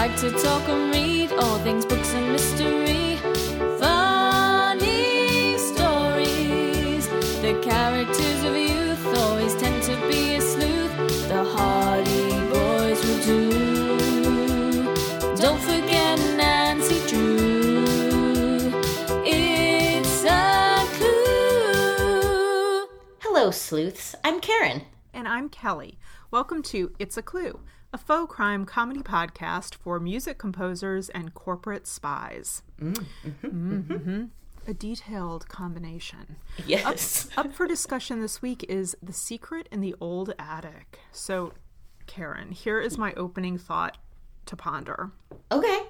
like to talk and read all things books and mystery. Funny stories. The characters of youth always tend to be a sleuth. The Hardy Boys will do. Don't forget Nancy Drew. It's a clue. Hello, sleuths. I'm Karen. And I'm Kelly. Welcome to It's a Clue, a faux crime comedy podcast for music composers and corporate spies. Mm-hmm. A detailed combination. Yes. Up for discussion this week is The Secret in the Old Attic. So, Karen, here is my opening thought to ponder. Okay.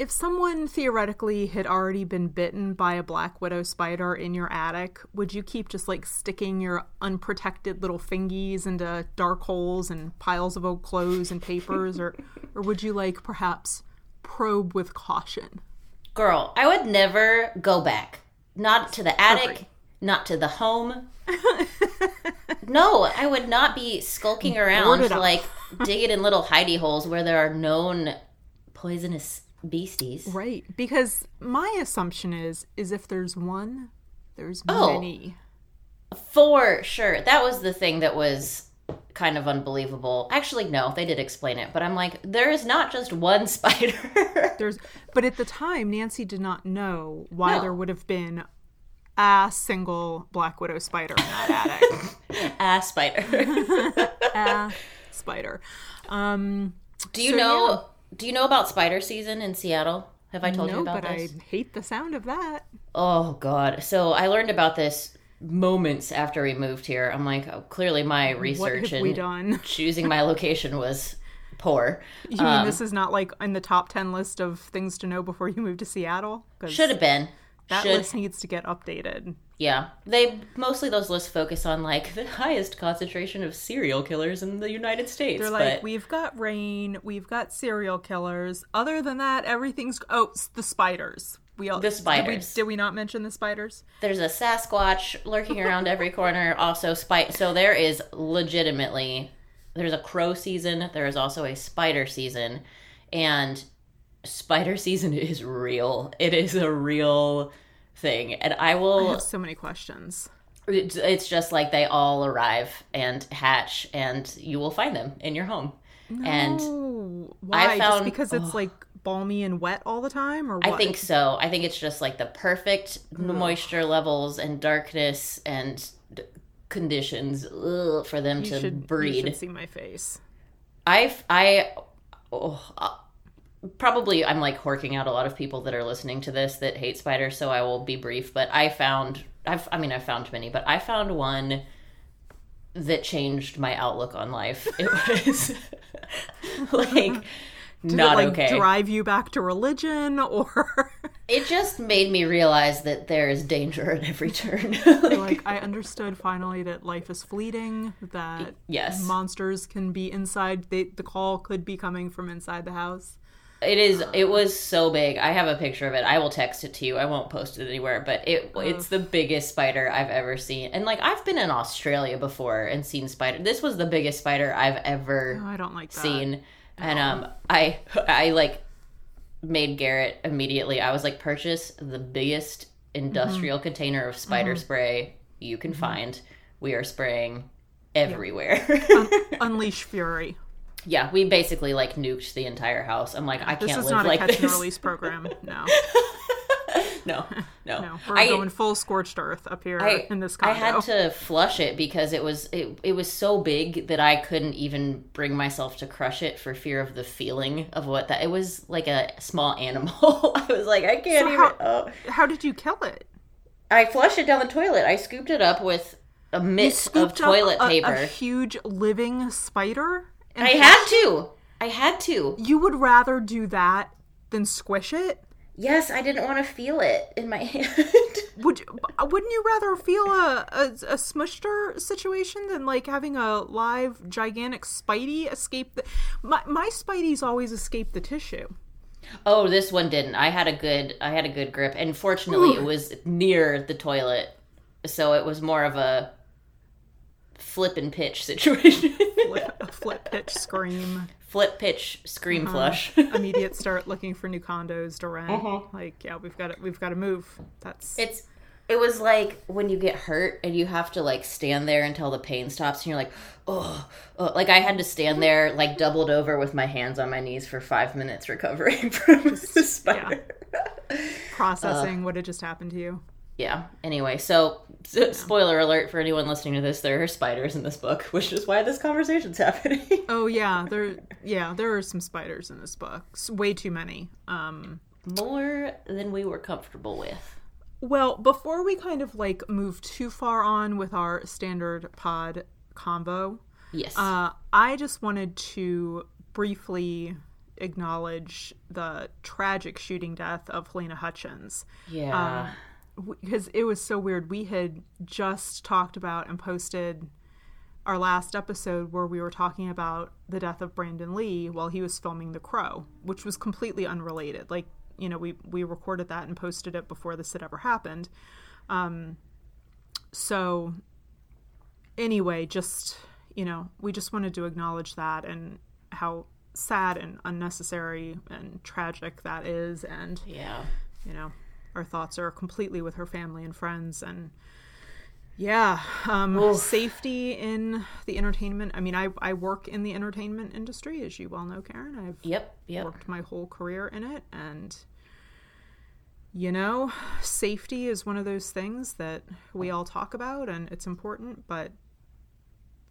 If someone theoretically had already been bitten by a black widow spider in your attic, would you keep just like sticking your unprotected little fingies into dark holes and piles of old clothes and papers, or or would you like perhaps probe with caution? Girl, I would never go back. Not to the attic, Perfect. not to the home. no, I would not be skulking around, like digging in little hidey holes where there are known poisonous beasties. Right, because my assumption is is if there's one, there's Oh. many. For sure. That was the thing that was kind of unbelievable. Actually, no, they did explain it, but I'm like, there is not just one spider. There's, but at the time, Nancy did not know why No. there would have been a single black widow spider in that attic. a spider. a spider. Um, Do you So, know? Do you know about spider season in Seattle? Have I told you no, about but this? I hate the sound of that. Oh God! So I learned about this moments after we moved here. I'm like, oh, clearly my research and done? choosing my location was poor. You mean um, this is not like in the top ten list of things to know before you move to Seattle? Should have been. That Should list needs to get updated. yeah. They mostly those lists focus on like the highest concentration of serial killers in the United States. They're like, but we've got rain, we've got serial killers. Other than that, everything's oh, the spiders. We all The Did we, spiders. did we not mention the spiders? there's a Sasquatch lurking around every corner. Also, spite. So there is legitimately there's a crow season. There is also a spider season, and spider season is real. It is a real thing, and I I will. have so many questions. It's, it's just like they all arrive and hatch, and you will find them in your home. And Oh, why? I Just because it's ugh. like balmy and wet all the time, or what? I think so. I think it's just like the perfect moisture levels and darkness and d- conditions ugh, for them you to should, breed. You should see my face. I've I oh, uh, probably I'm like horking out a lot of people that are listening to this that hate spiders, so I will be brief. But I found I've I mean I found many, but I found one that changed my outlook on life. It was like Did not it, like, okay. Drive you back to religion, or It just made me realize that there is danger at every turn. like I understood finally that life is fleeting. That Yes. monsters can be inside. They, the call could be coming from inside the house. It is. It was so big. I have a picture of it. I will text it to you. I won't post it anywhere, but it it's the biggest spider I've ever seen. And like I've been in Australia before and seen spider. This was the biggest spider I've ever Oh, I don't like that. seen. And um, I I like made Garrett immediately. I was like, purchase the biggest industrial Mm-hmm. container of spider spray you can find. We are spraying everywhere. Unleash fury. Yeah, we basically like nuked the entire house. I'm like, I can't this is live not a like catch this. and release program. No, no, no. no, we're I, going full scorched earth up here I, in this condo. I had to flush it because it was it, it was so big that I couldn't even bring myself to crush it for fear of the feeling of what that it was like a small animal. I was like, I can't So even. how- oh. How did you kill it? I flushed it down the toilet. I scooped it up with a mitt of toilet a- paper. A, huge living spider. And I had to. I had to. You would rather do that than squish it? Yes, I didn't want to feel it in my hand. Would you, uh, wouldn't you rather feel a, a a smushter situation than like having a live gigantic Spidey escape? The, my my Spidey's always escape the tissue. Oh, this one didn't. I had a good I had a good grip and fortunately it was near the toilet. So it was more of a flip and pitch situation. Flip, flip pitch scream. flip pitch scream Uh-huh. flush. Immediate start looking for new condos to rent. Mhm. Like, yeah, we've got to we've got to move. That's It's it was like when you get hurt and you have to like stand there until the pain stops and you're like, oh, oh. like I had to stand there like doubled over with my hands on my knees for five minutes recovering from the spider. processing what had just happened to you. Yeah. Anyway, so s- spoiler alert for anyone listening to this: there are spiders in this book, which is why this conversation's happening. Oh yeah, there yeah there are some spiders in this book. S- Way too many. Um, More than we were comfortable with. Well, before we kind of like move too far on with our standard pod combo, Yes. uh, I just wanted to briefly acknowledge the tragic shooting death of Halyna Hutchins yeah. Because it was so weird. We had just talked about and posted our last episode where we were talking about the death of Brandon Lee while he was filming The Crow, which was completely unrelated. Like, you know, we we recorded that and posted it before this had ever happened. Um, so anyway, just you know, we just wanted to acknowledge that and how sad and unnecessary and tragic that is and yeah. you know our thoughts are completely with her family and friends and yeah um, safety in the entertainment i mean I, I work in the entertainment industry as you well know karen i've Yep. Yep. worked my whole career in it and you know safety is one of those things that we all talk about and it's important but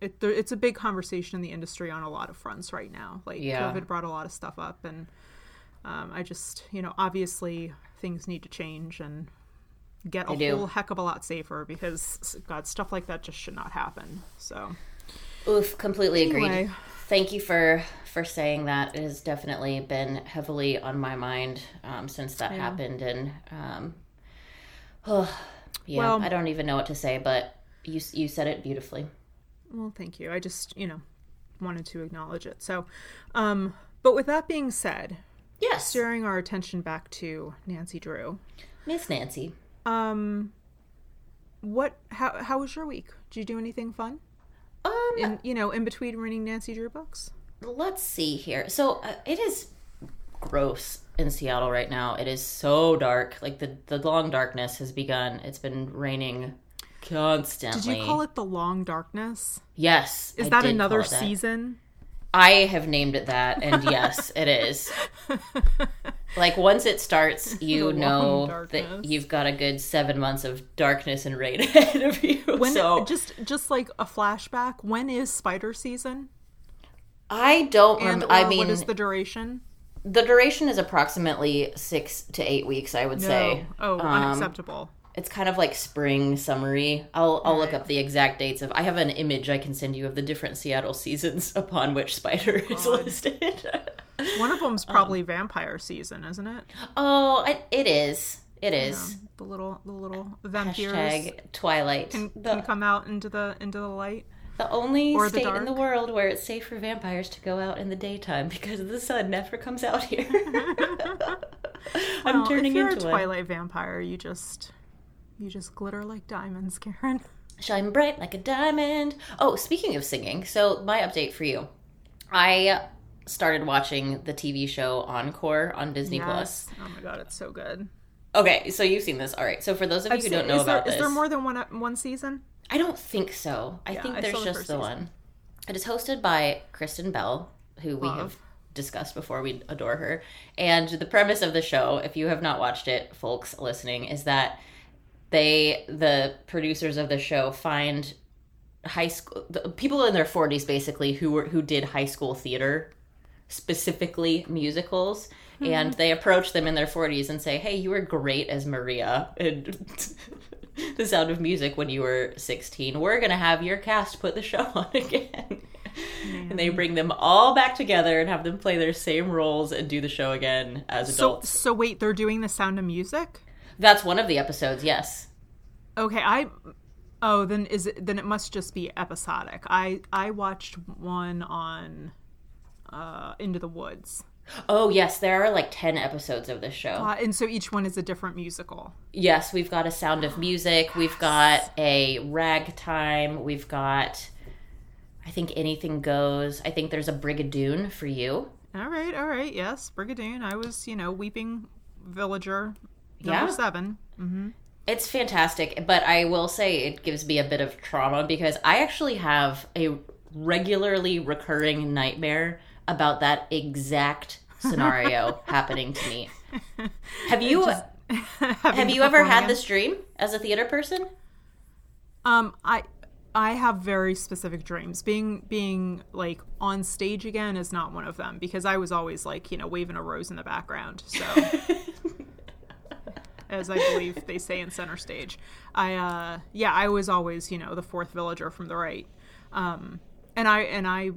it, it's a big conversation in the industry on a lot of fronts right now like Yeah. covid brought a lot of stuff up and um, i just you know obviously things need to change and get a whole heck of a lot safer because god stuff like that just should not happen so Oof, completely agreed. Anyway. Thank you for for saying that. It has definitely been heavily on my mind um, since that happened, and um, oh, yeah, Well- I don't even know what to say, but you you said it beautifully. Well, thank you. I just, you know, wanted to acknowledge it. So, um, but with that being said, Yes, steering our attention back to Nancy Drew, Miss Nancy. um, what, how, how was your week? Did you do anything fun? Um, In, you know, in between reading Nancy Drew books? let's see here. So uh, it is gross in Seattle right now. It is so dark. Like the the long darkness has begun. It's been raining constantly. Did you call it the Long Darkness? Yes. Is I that another it that. I have named it that, and yes, it is. Like once it starts, you know that you've got a good seven months of darkness and rain ahead of you. When so just just like a flashback, when is spider season? I don't. And Rem- or I mean, what is the duration? the duration is approximately six to eight weeks. I would say. Oh, Um, unacceptable. It's kind of like spring summery. I'll I'll look up the exact dates of. I have an image I can send you of the different Seattle seasons upon which Spider is listed. One of um, them's probably vampire season, isn't it? oh, I, it is. It is. The little the little vampires Hashtag Twilight. can, the, can come out into the into the light. the only or the state in the world where it's safe for vampires to go out in the daytime because the sun never comes out here. I'm Well, turning if you're into a one. Twilight vampire, you just you just glitter like diamonds, Karen. Shine bright like a diamond. Oh, speaking of singing, so my update for you. I started watching the TV show Encore on Disney Plus. Oh my god, it's so good. Okay, so you've seen this. All right. So for those of you who don't know is about there, this, is there more than one uh, one season? I don't think so. I think there's the just first the one. It is hosted by Kristen Bell, who we have discussed before. We adore her. And the premise of the show, if you have not watched it, folks listening, is that they, the producers of the show, find high school the people in their 40s basically who were who did high school theater specifically musicals mm-hmm. and they approach them in their 40s and say hey you were great as maria. In the sound of music when you were 16 we're gonna have your cast put the show on again. And they bring them all back together and have them play their same roles and do the show again as So adults. so wait, they're doing the Sound of Music? That's one of the episodes yes Okay, I Oh, then is it then it must just be episodic. I I watched one on uh Into the Woods. oh yes there are like 10 episodes of this show Uh, and so each one is a different musical. Yes, we've got a Sound of Music. We've got a Ragtime. We've got, I I think anything goes. I think there's a Brigadoon for you. All right, all right. Yes, Brigadoon. I was, you know, weeping villager number Yeah. seven. It's fantastic, but I will say it gives me a bit of trauma because I actually have a regularly recurring nightmare about that exact scenario happening to me. Have you have you ever had this dream as a theater person? Um, I I have very specific dreams. Being being like on stage again is not one of them because I was always like you know waving a rose in the background. So. As I believe they say in center stage, I uh yeah I was always you know the fourth villager from the right, um and I and I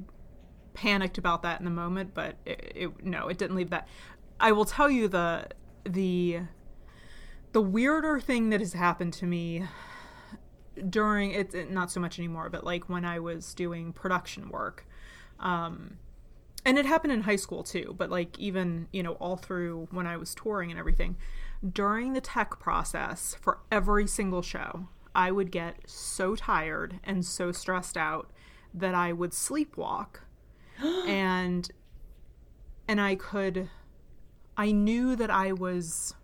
panicked about that in the moment, but it, it no it didn't leave that. I will tell you the the the weirder thing that has happened to me during it, not so much anymore but like when i was doing production work um and it happened in high school too but like even you know all through when i was touring and everything during the tech process for every single show i would get so tired and so stressed out that i would sleepwalk and and i could i knew that i was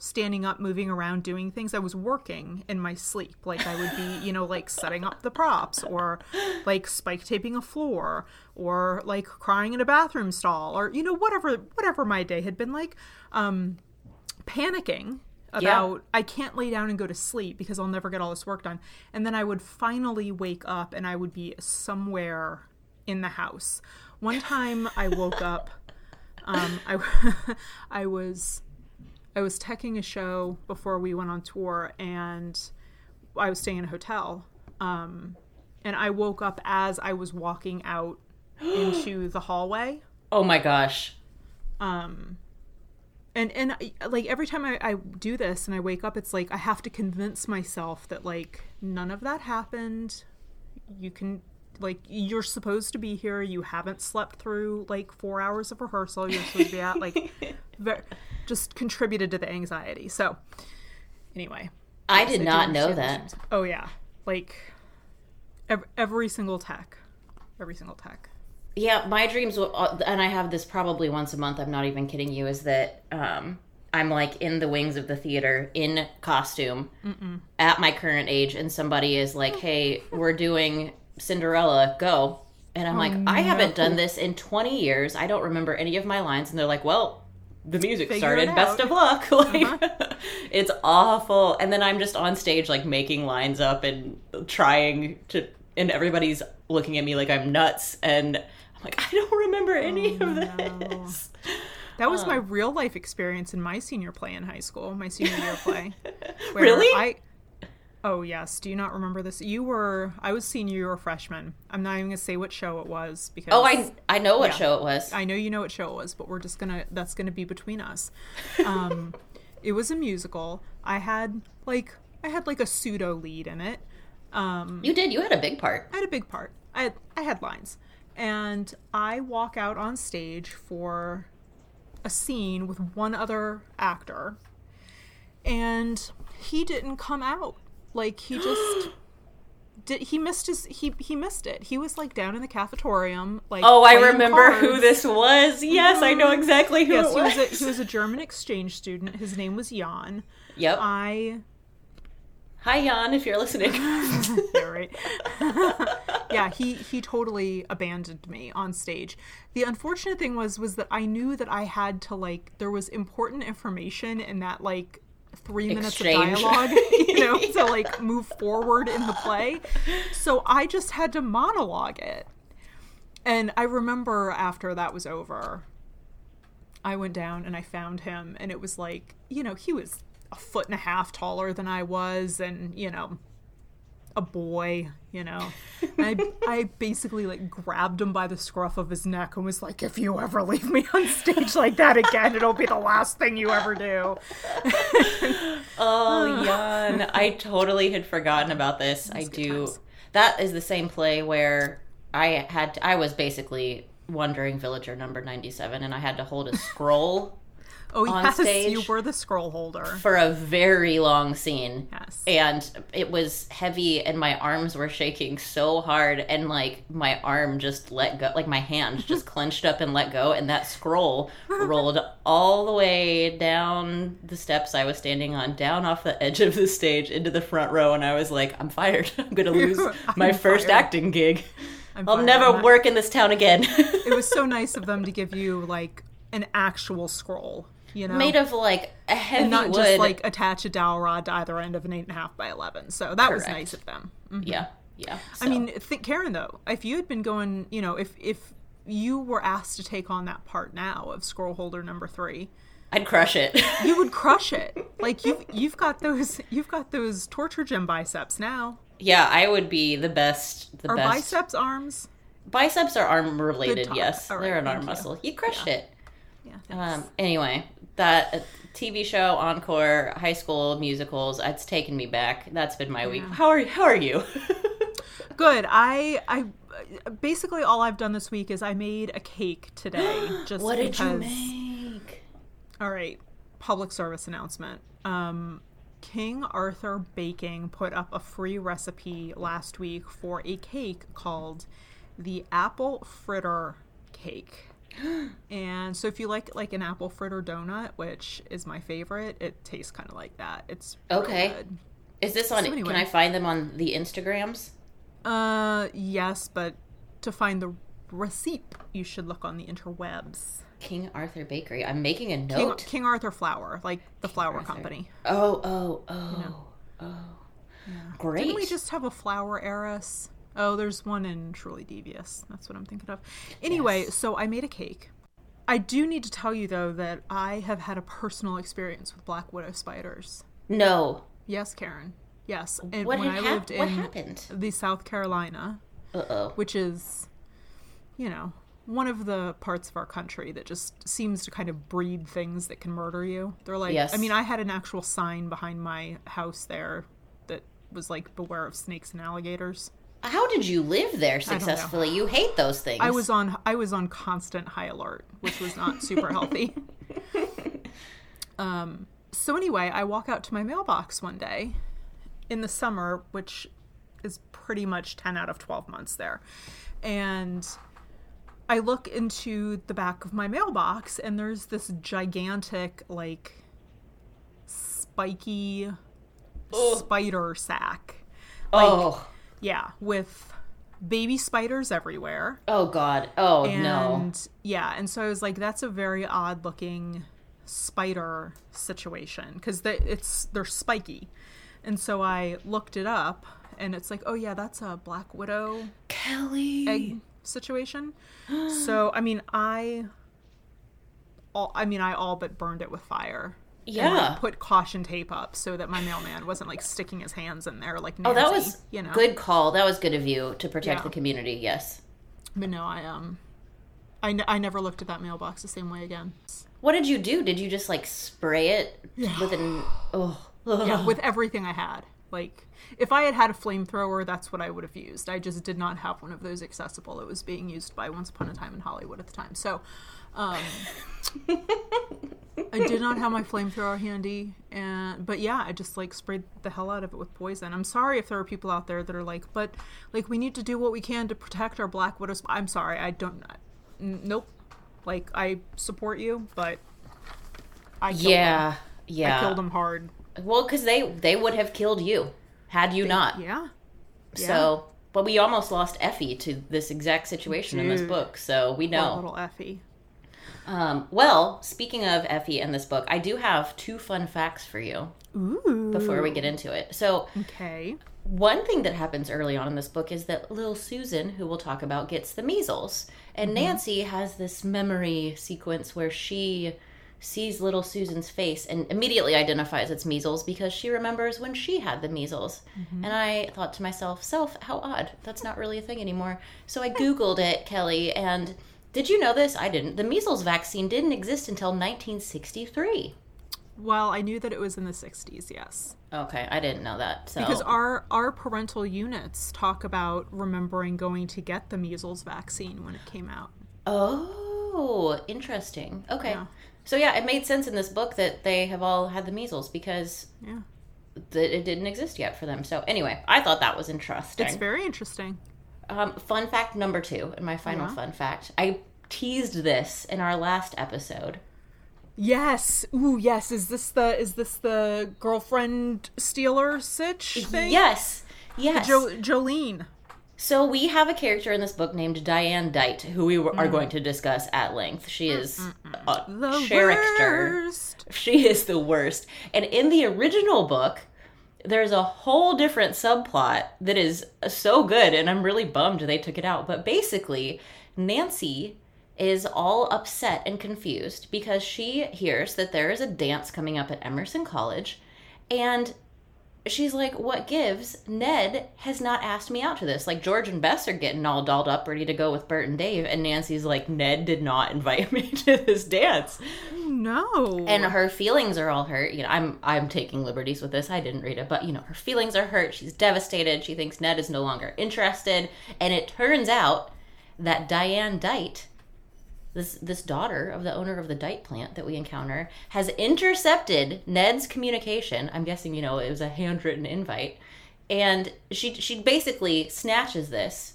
standing up, moving around, doing things. I was working in my sleep. Like I would be, you know, like setting up the props or like spike taping a floor or like crying in a bathroom stall or you know whatever whatever my day had been like um panicking about I can't lay down and go to sleep because I'll never get all this work done. And then I would finally wake up and I would be somewhere in the house. One time I woke up um I I was I was teching a show before we went on tour, and I was staying in a hotel. Um, and I woke up as I was walking out into the hallway. Oh my gosh. Um, and and like every time I, I do this and I wake up, it's like I have to convince myself that like none of that happened. You can like you're supposed to be here. You haven't slept through like four hours of rehearsal. You're supposed to be at like ver just contributed to the anxiety. So anyway, I Yes, did do not know that. Oh yeah, like every, every single tech, every single tech. Yeah, my dreams, uh, and I have this probably once a month. I'm not even kidding you. Is that um, I'm like in the wings of the theater in costume at my current age, and somebody is like, "Hey, we're doing Cinderella. Go!" And I'm like, "I haven't done this in 20 years. I don't remember any of my lines." And they're like, "Well." The music Figure started. Best of luck. Like, it's awful. And then I'm just on stage, like making lines up and trying to, and everybody's looking at me like I'm nuts. And I'm like, I don't remember any of this. That was my real life experience in my senior play in high school, my senior year play. where Really? I Oh yes. Do you not remember this? You were I was senior, you were freshman. I'm not even gonna say what show it was because Oh, I I know what Yeah. show it was. I know you know what show it was, but we're just gonna that's gonna be between us. Um, it was a musical. I had like I had like a pseudo lead in it. Um, you did. You had a big part. I had a big part. I had, I had lines, and I walk out on stage for a scene with one other actor, and he didn't come out. Like he just. Did, he missed his he he missed it. He was like down in the cafetorium, like Oh, I remember who this was. Yes, I know exactly who Yes, it he was. was a he was a German exchange student. His name was Jan. yep. I Hi, Jan, if you're listening. yeah, right. yeah, he he totally abandoned me on stage. The unfortunate thing was was that I knew that I had to like there was important information in that like three minutes Exchange. of dialogue, you know, to like move forward in the play. So I just had to monologue it. And I remember after that was over, I went down and I found him, and it was like, you know, he was a foot and a half taller than I was, and, you know, a boy, you know. I, I basically like grabbed him by the scruff of his neck and was like, if you ever leave me on stage like that again, it'll be the last thing you ever do. Oh, Jan. I totally had forgotten about this. I do. times. That is the same play where I had I was basically wandering villager number 97 and I had to hold a scroll Oh on yes, stage you were the scroll holder. for a very long scene. Yes. And it was heavy and my arms were shaking so hard and like my arm just let go like my hand just clenched up and let go and that scroll rolled all the way down the steps I was standing on, down off the edge of the stage into the front row and I was like, I'm fired. I'm gonna lose my first fired. acting gig. I'm I'll never work in this town again. It was so nice of them to give you like an actual scroll, you know, Made of like a heavy and not wood. just like attach a dowel rod to either end of an eight and a half by eleven. So that was nice of them. Mhm. yeah, yeah. I mean, think Karen though, if you had been going, you know, if if you were asked to take on that part now of scroll holder number three, I'd crush it. you would crush it. Like you've you've got those you've got those torture gym biceps now. yeah, I would be the best. The Are best. biceps arms? Biceps are arm related. Yes, right, they're an arm you. muscle. You crushed it. Yeah. thanks. Um, anyway, that TV show Encore, high school musicals. It's taken me back. That's been my week. How are How are you? Good. I I basically all I've done this week is I made a cake today. Just what did you make? All right, public service announcement. Um, King Arthur Baking put up a free recipe last week for a cake called the apple fritter cake. and so if you like like an apple fritter donut, which is my favorite, it tastes kind of like that. It's Okay. good. Is this on? So anyway. Can I find them on the Instagrams? Uh, yes, but to find the receipt, you should look on the interwebs. King Arthur Bakery. I'm making a note. King Arthur Flour, like the flour Arthur. company. Oh, oh, oh, oh. Great. Didn't we just have a flower heiress? Oh, there's one in Truly Devious. That's what I'm thinking of. Anyway, Yes. so I made a cake. I do need to tell you though that I have had a personal experience with black widow spiders. no. Yes, Karen. Yes, and What when I hap- lived in What happened? the South Carolina, Uh oh. which is, you know, one of the parts of our country that just seems to kind of breed things that can murder you. They're like, Yes. I mean, I had an actual sign behind my house there that was like, beware of snakes and alligators. How did you live there successfully? You hate those things. I was on I was on constant high alert, which was not super healthy. um so anyway, I walk out to my mailbox one day in the summer, which is pretty much 10 out of 12 months there. And I look into the back of my mailbox and there's this gigantic like spiky spider sack. oh. Yeah, with baby spiders everywhere. Oh God. Oh And no. yeah, and so I was like, that's a very odd looking spider situation because it's they're spiky, and so I looked it up, and it's like, oh yeah, that's a black widow Kelly. egg situation. so I mean, I, all I mean, I all but burned it with fire. And, like, Yeah. put caution tape up so that my mailman wasn't like sticking his hands in there like Nancy, Oh, that was you know good call. That was good of you to protect Yeah. the community. Yes. But no, I um, I, n- I never looked at that mailbox the same way again. What did you do? Did you just like spray it with an? Oh. Yeah, with everything I had. Like, if I had had a flamethrower, that's what I would have used. I just did not have one of those accessible. It was being used by Once Upon a Time in Hollywood at the time. So, um, I did not have my flamethrower handy, and but yeah, I just like sprayed the hell out of it with poison. I'm sorry if there are people out there that are like, but like we need to do what we can to protect our black widows. I'm sorry, I don't. n- Nope. Like I support you, but I killed yeah. them. Yeah. I killed them hard. Well, because they they would have killed you had you not. Yeah. So, but we almost lost Effie to this exact situation in this book. So we know. little Effie. Um, well, speaking of Effie and this book, I do have two fun facts for you Ooh. before we get into it. So, Okay. one thing that happens early on in this book is that little Susan, who we'll talk about, gets the measles. And Nancy has this memory sequence where she sees little Susan's face and immediately identifies it's measles because she remembers when she had the measles. And I thought to myself, self, how odd. That's not really a thing anymore. So I Googled it, Kelly, and did you know this? I didn't. The measles vaccine didn't exist until 1963. Well, I knew that it was in the 60s, yes. Okay, I didn't know that. So Because our our parental units talk about remembering going to get the measles vaccine when it came out. Oh, interesting. Okay. Yeah. So yeah, it made sense in this book that they have all had the measles because Yeah. that it didn't exist yet for them. So anyway, I thought that was interesting. It's very interesting. Um, fun fact number two, and my final fun fact. I teased this in our last episode. Yes. Ooh, yes. Is this the is this the girlfriend stealer sitch thing? Yes, yes. Jo- Jolene. So we have a character in this book named Diane Dight, who we are mm. going to discuss at length. She mm, is mm, a The character. worst. She is the worst. And in the original book, there's a whole different subplot that is so good, and I'm really bummed they took it out. But basically, Nancy is all upset and confused because she hears that there is a dance coming up at Emerson College, and she's like, What gives? Ned has not asked me out to this. Like, George and Bess are getting all dolled up, ready to go with Bert and Dave, and Nancy's like, Ned did not invite me to this dance No. and her feelings are all hurt you know i'm i'm taking liberties with this i didn't read it but you know her feelings are hurt she's devastated she thinks ned is no longer interested and it turns out that diane dight this this daughter of the owner of the dight plant that we encounter has intercepted ned's communication i'm guessing you know it was a handwritten invite and she she basically snatches this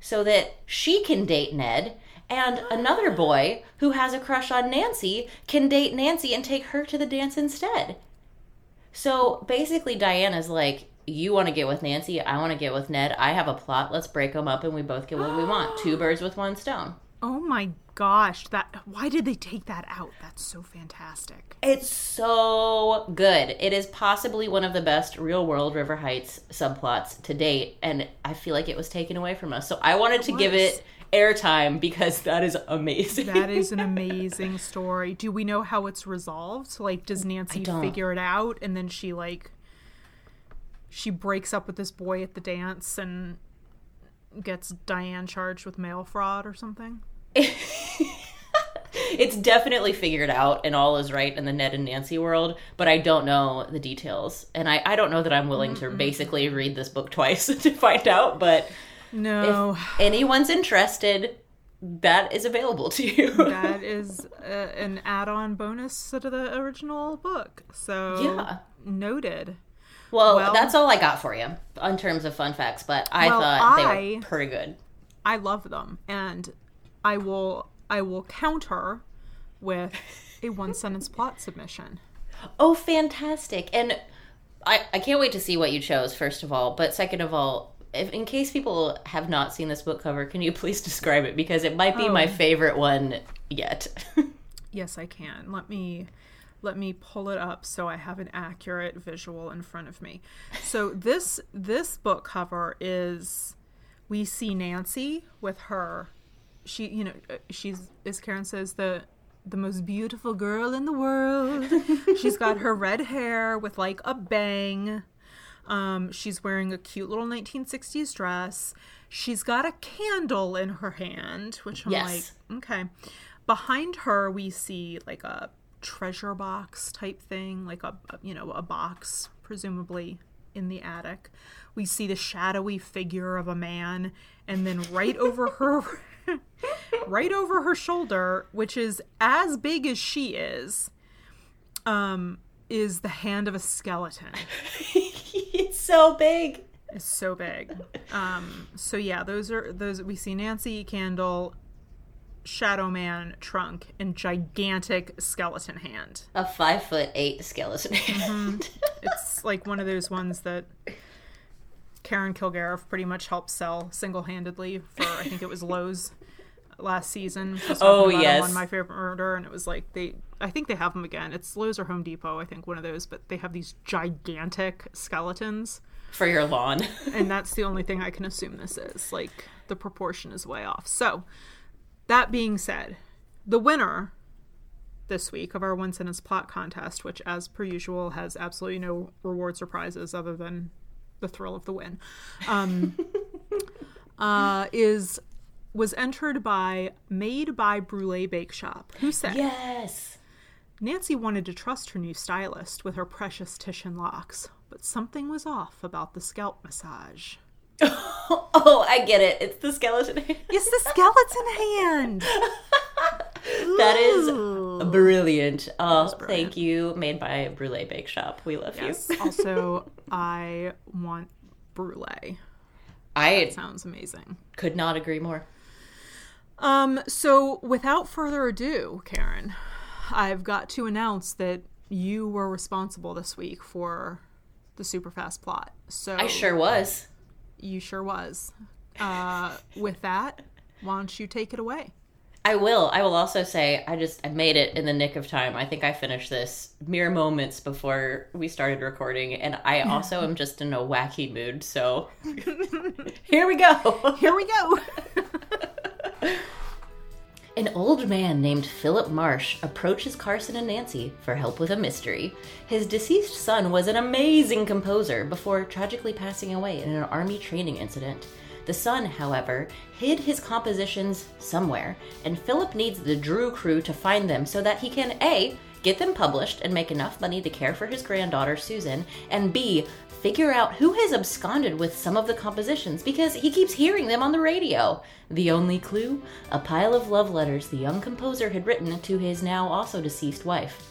so that she can date Ned and another boy who has a crush on Nancy can date Nancy and take her to the dance instead. So basically, Diana's like, You want to get with Nancy, I want to get with Ned. I have a plot. Let's break them up and we both get what we want. Two birds with one stone. Oh my gosh, that why did they take that out? That's so fantastic. It's so good. It is possibly one of the best real world River Heights subplots to date, and I feel like it was taken away from us. So I wanted to give it airtime because that is amazing. That is an amazing story. Do we know how it's resolved? Like does Nancy figure it out and then she like she breaks up with this boy at the dance and gets Diane charged with mail fraud or something? it's definitely figured out and all is right in the Ned and Nancy world, but I don't know the details. And I, I don't know that I'm willing to basically read this book twice to find out, but No. if anyone's interested, that is available to you. that is uh, an add-on bonus to the original book. So Yeah. noted. Well, Well- that's all I got for you in terms of fun facts, but I Well, thought they I- were pretty good. I love them, and I will I will counter with a one sentence plot submission. Oh, fantastic. And I, I can't wait to see what you chose, first of all. But second of all, if, in case people have not seen this book cover, can you please describe it? Because it might be my Oh. favorite one yet. Yes, I can. Let me let me pull it up so I have an accurate visual in front of me. So this this book cover is we see Nancy with her she you know uh, she's as Karen says the the most beautiful girl in the world. she's got her red hair with like a bang. Um, she's wearing a cute little 1960s dress. She's got a candle in her hand, which I'm Yes. like, okay. Behind her, we see like a treasure box type thing, like a you know a box, presumably in the attic. We see the shadowy figure of a man, and then right over her, right over her shoulder, which is as big as she is, um, is the hand of a skeleton. it's so big. It's so big. Um, so yeah, those are those we see Nancy Candle, Shadow Man trunk, and gigantic skeleton hand. A five foot eight skeleton hand. Mm-hmm. It's like one of those ones that Karen Kilgariff pretty much helped sell single handedly for I think it was Lowe's last season. She was talking Oh, yes. on my favorite murder, and it was like they. I think they have them again. It's Lowe's or Home Depot, I think one of those, but they have these gigantic skeletons. for your lawn. and that's the only thing I can assume this is. Like the proportion is way off. So, that being said, the winner this week of our one sentence plot contest, which as per usual has absolutely no rewards or prizes other than the thrill of the win, um, uh, is was entered by Made by Brulee Bake Shop, who said yes. Nancy wanted to trust her new stylist with her precious Titian locks, but something was off about the scalp massage. Oh, I get it. It's the skeleton hand. It's the skeleton hand. That is Brilliant. Oh, brilliant. thank you. Made by Brulee Bake Shop. We love Yes. you. also, I want brulee. I Sounds amazing. could not agree more. Um, so without further ado, Karen, I've got to announce that you were responsible this week for the super fast plot. So I sure was. You sure was. Uh, with that, why don't you take it away? I will. I will also say I just I made it in the nick of time. I think I finished this mere moments before we started recording, and I also am just in a wacky mood. So here we go. Here we go. An old man named Philip March approaches Carson and Nancy for help with a mystery. His deceased son was an amazing composer before tragically passing away in an army training incident. The son, however, hid his compositions somewhere, and Philip needs the Drew crew to find them so that he can A. get them published and make enough money to care for his granddaughter Susan, and B. figure out who has absconded with some of the compositions because he keeps hearing them on the radio. The only clue? A pile of love letters the young composer had written to his now also deceased wife.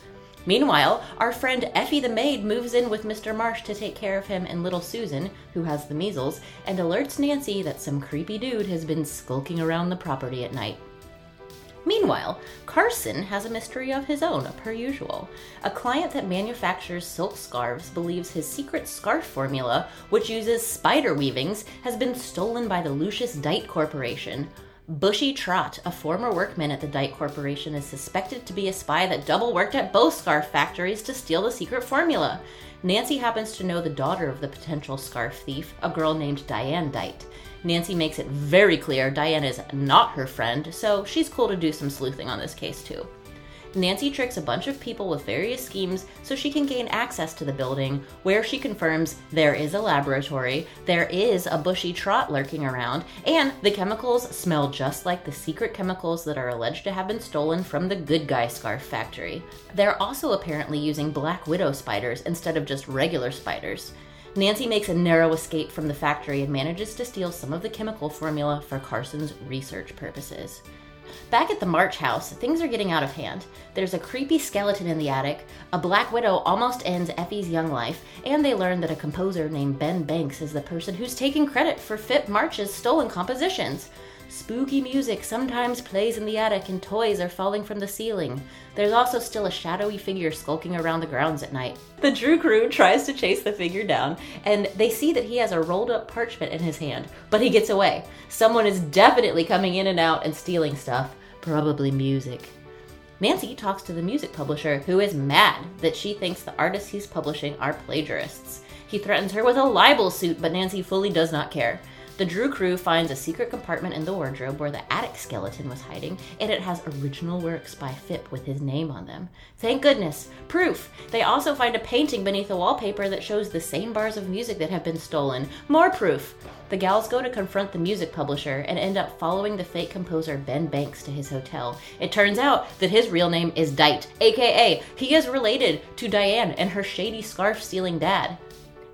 Meanwhile, our friend Effie the maid moves in with Mr. March to take care of him and little Susan, who has the measles, and alerts Nancy that some creepy dude has been skulking around the property at night. Meanwhile, Carson has a mystery of his own, per usual. A client that manufactures silk scarves believes his secret scarf formula, which uses spider weavings, has been stolen by the Lucius Dight Corporation. Bushy Trot, a former workman at the Dight Corporation, is suspected to be a spy that double worked at both scarf factories to steal the secret formula. Nancy happens to know the daughter of the potential scarf thief, a girl named Diane Dight. Nancy makes it very clear Diane is not her friend, so she's cool to do some sleuthing on this case too. Nancy tricks a bunch of people with various schemes so she can gain access to the building, where she confirms there is a laboratory, there is a bushy trot lurking around, and the chemicals smell just like the secret chemicals that are alleged to have been stolen from the Good Guy Scarf Factory. They're also apparently using Black Widow spiders instead of just regular spiders. Nancy makes a narrow escape from the factory and manages to steal some of the chemical formula for Carson's research purposes. Back at the March house, things are getting out of hand. There's a creepy skeleton in the attic, a Black Widow almost ends Effie's young life, and they learn that a composer named Ben Banks is the person who's taking credit for Fipp March's stolen compositions. Spooky music sometimes plays in the attic and toys are falling from the ceiling. There's also still a shadowy figure skulking around the grounds at night. The Drew crew tries to chase the figure down, and they see that he has a rolled up parchment in his hand, but he gets away. Someone is definitely coming in and out and stealing stuff, probably music. Nancy talks to the music publisher, who is mad that she thinks the artists he's publishing are plagiarists. He threatens her with a libel suit, but Nancy fully does not care. The Drew crew finds a secret compartment in the wardrobe where the attic skeleton was hiding, and it has original works by Fipp with his name on them. Thank goodness! Proof! They also find a painting beneath the wallpaper that shows the same bars of music that have been stolen. More proof! The gals go to confront the music publisher and end up following the fake composer Ben Banks to his hotel. It turns out that his real name is Dight, aka he is related to Diane and her shady scarf stealing dad.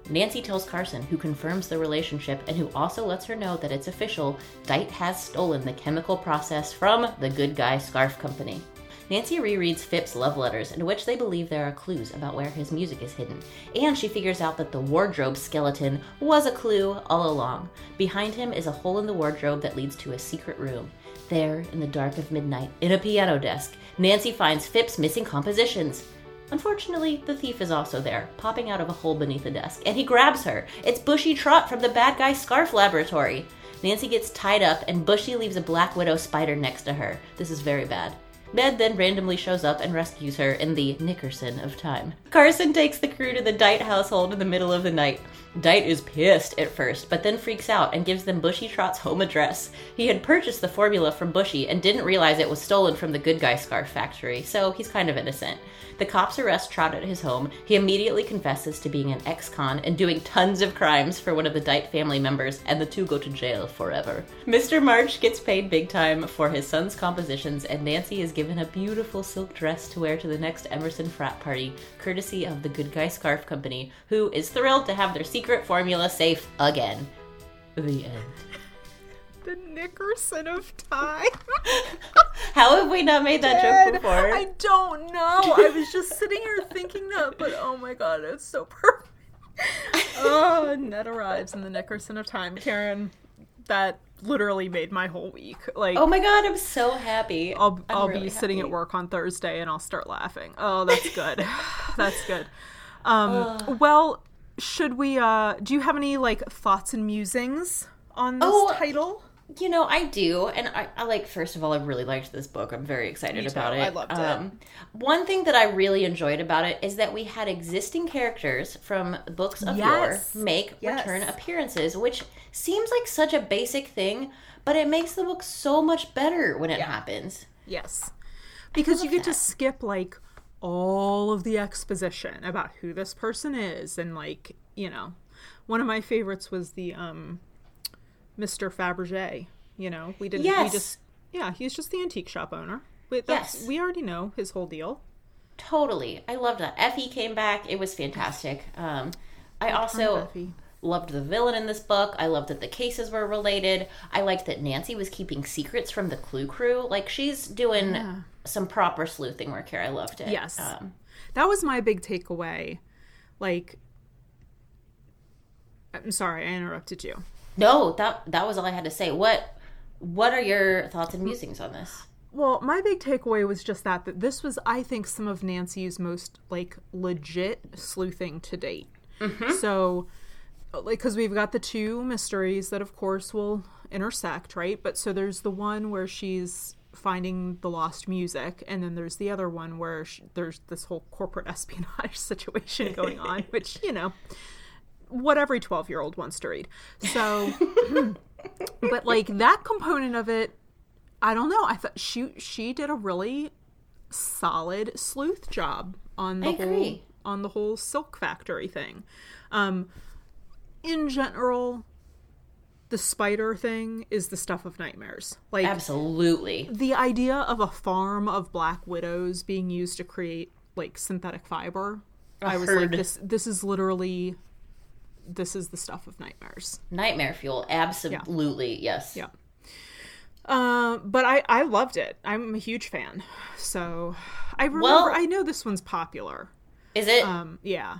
Nancy tells Carson, who confirms the relationship and who also lets her know that it's official Dight has stolen the chemical process from the Good Guy Scarf Company. Nancy rereads Fipp's love letters, in which they believe there are clues about where his music is hidden, and she figures out that the wardrobe skeleton was a clue all along. Behind him is a hole in the wardrobe that leads to a secret room. There, in the dark of midnight, in a piano desk, Nancy finds Fipp's missing compositions. Unfortunately, the thief is also there, popping out of a hole beneath the desk, and he grabs her. It's Bushy Trot from the Bad Guy Scarf Laboratory. Nancy gets tied up, and Bushy leaves a Black Widow spider next to her. This is very bad. Ned then randomly shows up and rescues her in the Nickerson of time. Carson takes the crew to the Dight household in the middle of the night. Dight is pissed at first, but then freaks out and gives them Bushy Trot's home address. He had purchased the formula from Bushy and didn't realize it was stolen from the Good Guy Scarf factory, so he's kind of innocent. The cops arrest Trout at his home. He immediately confesses to being an ex con and doing tons of crimes for one of the Dight family members, and the two go to jail forever. Mr. March gets paid big time for his son's compositions, and Nancy is given a beautiful silk dress to wear to the next Emerson frat party, courtesy of the Good Guy Scarf Company, who is thrilled to have their secret formula safe again. The end. The Nickerson of time. How have we not made that joke before? I don't know. I was just sitting here thinking that, but oh my god, it's so perfect. oh, Ned arrives in the Nickerson of time. Karen, that literally made my whole week. Like, oh my god, I'm so happy. I'll, I'm I'll really be sitting at work on Thursday and I'll start laughing. Oh, that's good. that's good. Um, well, should we, uh, do you have any, like, thoughts and musings on this Oh, title? You know, I do, and I, I like. First of all, I really liked this book. I'm very excited about it. I loved it. Um, one thing that I really enjoyed about it is that we had existing characters from books of Yes. yore make Yes. return appearances, which seems like such a basic thing, but it makes the book so much better when it happens. Yes. Because you get to skip like all of the exposition about who this person is and like, you know. One of my favorites was the um Mr. Fabergé, you know. We didn't we Yes. just yeah, he's just the antique shop owner. But that's Yes. we already know his whole deal. Totally, I loved that. Effie came back; it was fantastic. Um, I also loved the villain in this book. I loved that the cases were related. I liked that Nancy was keeping secrets from the Clue Crew. Like she's doing some proper sleuthing work here. I loved it. Yes. Um, That was my big takeaway. Like I'm sorry, I interrupted you. No, that that was all I had to say. What What are your thoughts and musings on this? Well, my big takeaway was just that that this was, I think, some of Nancy's most like legit sleuthing to date. Mm-hmm. So, like, because we've got the two mysteries that, of course, will intersect, right? But so there's the one where she's finding the lost music, and then there's the other one where sh there's this whole corporate espionage situation going on, which you know, what every twelve year old wants to read. So, but like that component of it I don't know. I thought she she did a really solid sleuth job on the I whole agree. on the whole silk factory thing. Um in general, the spider thing is the stuff of nightmares. Like Absolutely. the idea of a farm of black widows being used to create like synthetic fiber. I was like this this is literally this is the stuff of nightmares. Nightmare fuel. Absolutely. Yes. Yeah. Uh, but I I loved it. I'm a huge fan. So I remember Well- I know this one's popular. Is it Um, yeah.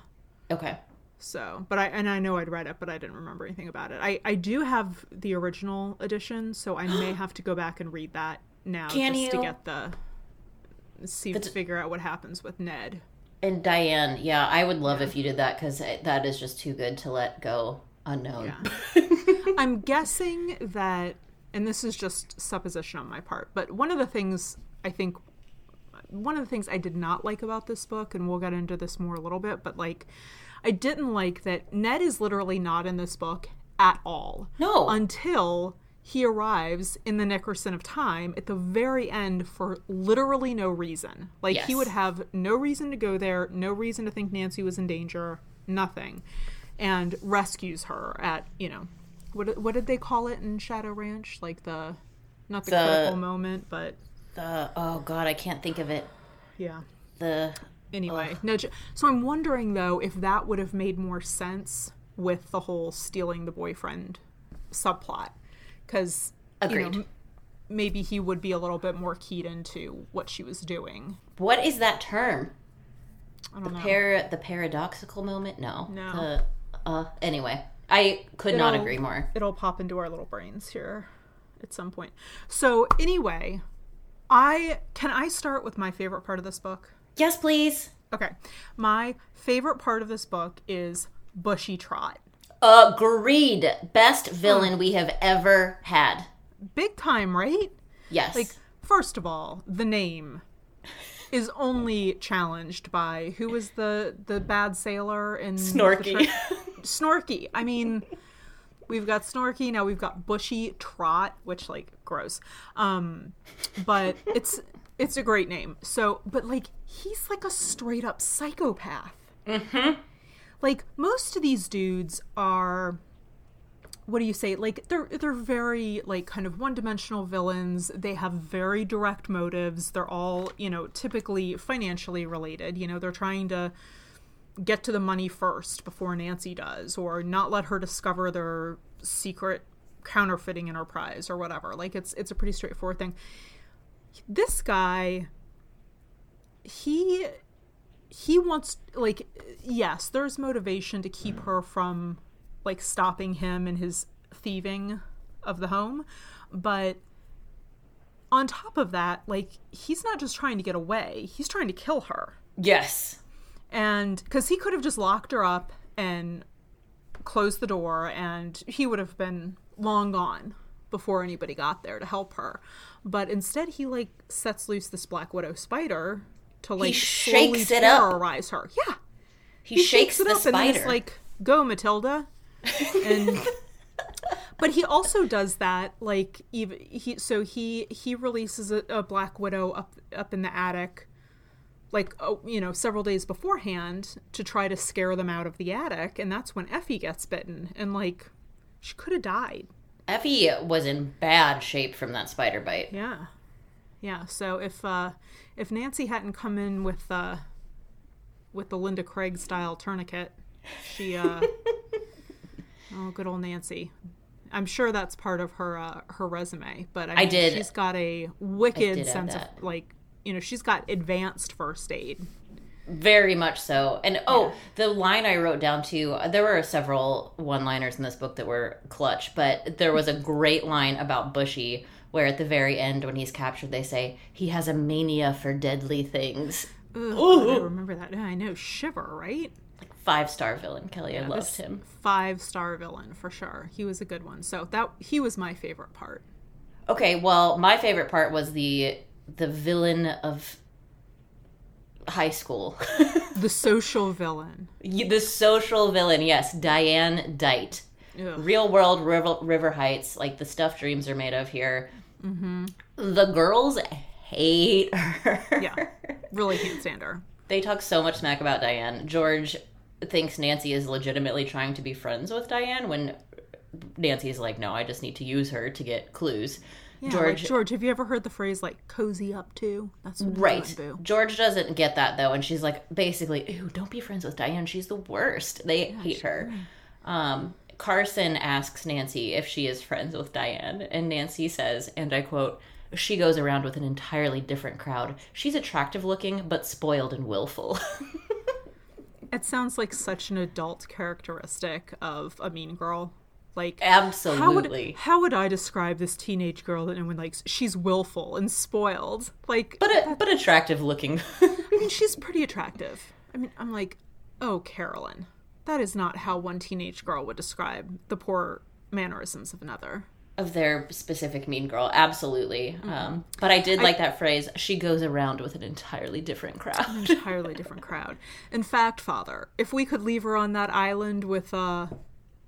okay? So, but I and I know I'd read it, but I didn't remember anything about it. I I do have the original edition, so I may have to go back and read that now Can just to get the see But- figure out what happens with Ned. And Diane, yeah, I would love if you did that because eh, that is just too good to let go unknown. I'm guessing that, and this is just supposition on my part, but one of the things I think, one of the things I did not like about this book, and we'll get into this more a little bit, but like, I didn't like that Ned is literally not in this book at all. No. Until he arrives in the Nickerson of Time at the very end for literally no reason. Like, he would have no reason to go there, no reason to think Nancy was in danger, nothing. And rescues her at, you know, what, what did they call it in Shadow Ranch? Like the, not the, The- critical moment, but The oh god, I can't think of it. yeah. The Anyway, no. So I'm wondering though if that would have made more sense with the whole stealing the boyfriend subplot, because you know, Agreed. maybe he would be a little bit more keyed into what she was doing. what is that term? I don't know. Par the paradoxical moment? No. No. The, uh. Anyway, I could not It'll- agree more. It'll pop into our little brains here at some point. So anyway, I can I start with my favorite part of this book. Yes, please. Okay, my favorite part of this book is Bushy Trott. Agreed. Best villain we have ever had. Big time, right? Yes. Like, first of all, the name is only challenged by who was the the bad sailor in Snorky. Snorky. I mean, we've got Snorky now. We've got Bushy Trott, which like gross. Um, but it's it's a great name. So, but like he's like a straight up psychopath. Mm-hmm. Like most of these dudes are what do you say like they're they're very like kind of one-dimensional villains. They have very direct motives. They're all you know typically financially related. You know they're trying to get to the money first before Nancy does or not let her discover their secret counterfeiting enterprise or whatever. Like it's it's a pretty straightforward thing. This guy he he wants like yes there's motivation to keep her from like stopping him in his thieving of the home but on top of that like he's not just trying to get away he's trying to kill her Yes. and because he could have just locked her up and closed the door and he would have been long gone before anybody got there to help her but instead he like sets loose this black widow spider to like slowly shakes it up. terrorize her yeah He, shakes, it the up spider. and then it's like go matilda and but he also does that like even he so he he releases a, a black widow up up in the attic like oh, you know several days beforehand to try to scare them out of the attic and that's when effie gets bitten and like she could have died Effie was in bad shape from that spider bite. yeah yeah so if uh if nancy hadn't come in with uh with the linda craig style tourniquet she uh oh good old nancy. I'm sure that's part of her uh her resume but i, mean, did- she's got a wicked sense of like you know she's got advanced first aid. Very much so. And oh, the line I wrote down too, there were several one liners in this book that were clutch, but there was a great line about Bushy where at the very end, when he's captured, they say, he has a mania for deadly things. Ugh, God, I remember that. Yeah, I know. Shiver, right? Five star villain, Kelly. I loved him. Five star villain for sure. He was a good one. So that he was my favorite part. Okay, well, my favorite part was the the villain of high school. The social villain. the social villain, yes, Diane Dight. Ugh. real world river, river heights like the stuff dreams are made of here the girls hate her Yeah, really can't stand her. they talk so much smack about diane george thinks nancy is legitimately trying to be friends with diane when nancy is like no i just need to use her to get clues Yeah, george like, George, have you ever heard the phrase like "cozy up to"? That's Right. doing. George doesn't get that though, and she's like, basically, ew, don't be friends with Diane. She's the worst. They hate her. Um, Carson asks Nancy if she is friends with Diane, and Nancy says, and I quote, she goes around with an entirely different crowd. She's attractive looking, but spoiled and willful. It sounds like such an adult characteristic of a mean girl. Like Absolutely. How would, how would I describe this teenage girl that no one likes? She's willful and spoiled. Like, but uh, but attractive looking. I mean, she's pretty attractive. I mean, I'm like, oh, Carolyn. That is not how one teenage girl would describe the poor mannerisms of another. of their specific mean girl, absolutely. Um, but I did like that phrase. She goes around with an entirely different crowd. Entirely different crowd. In fact, Father, if we could leave her on that island with uh,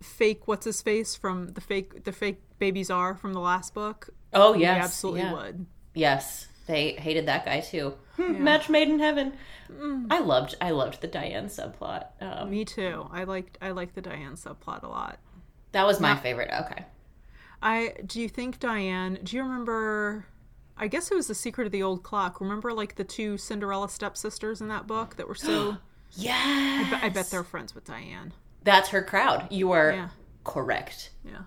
fake what's his face from the fake the fake babies are from the last book, Oh we yes, absolutely yeah. would. Yes, they hated that guy too. Match made in heaven. I loved I loved the Diane subplot. Um, Me too. I liked I liked the Diane subplot a lot. that was my favorite. Okay. I do you think Diane? Do you remember? I guess it was the secret of the old clock. Remember, like the two Cinderella stepsisters in that book that were so. Yeah. But I bet they're friends with Diane. That's her crowd. You are Yeah. correct. Yeah.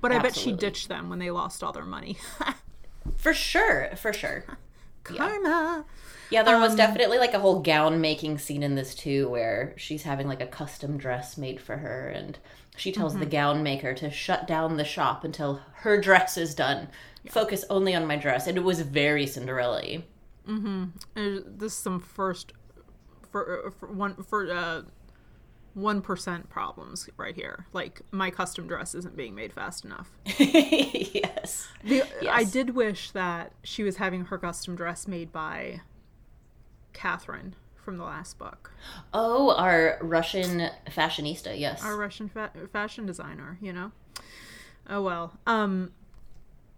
But I bet she ditched them when they lost all their money. For sure. For sure. Karma. Yeah, there Um, was definitely like a whole gown making scene in this too, where she's having like a custom dress made for her, and she tells Mm-hmm. the gown maker to shut down the shop until her dress is done. Focus only on my dress, and it was very Cinderella. Uh, This is some first for, uh, for one for uh one percent problems right here. Like my custom dress isn't being made fast enough. yes. The, I did wish that she was having her custom dress made by Catherine from the last book, Oh, our Russian fashionista. Yes. our Russian fa- fashion designer. You know. Oh well. Um.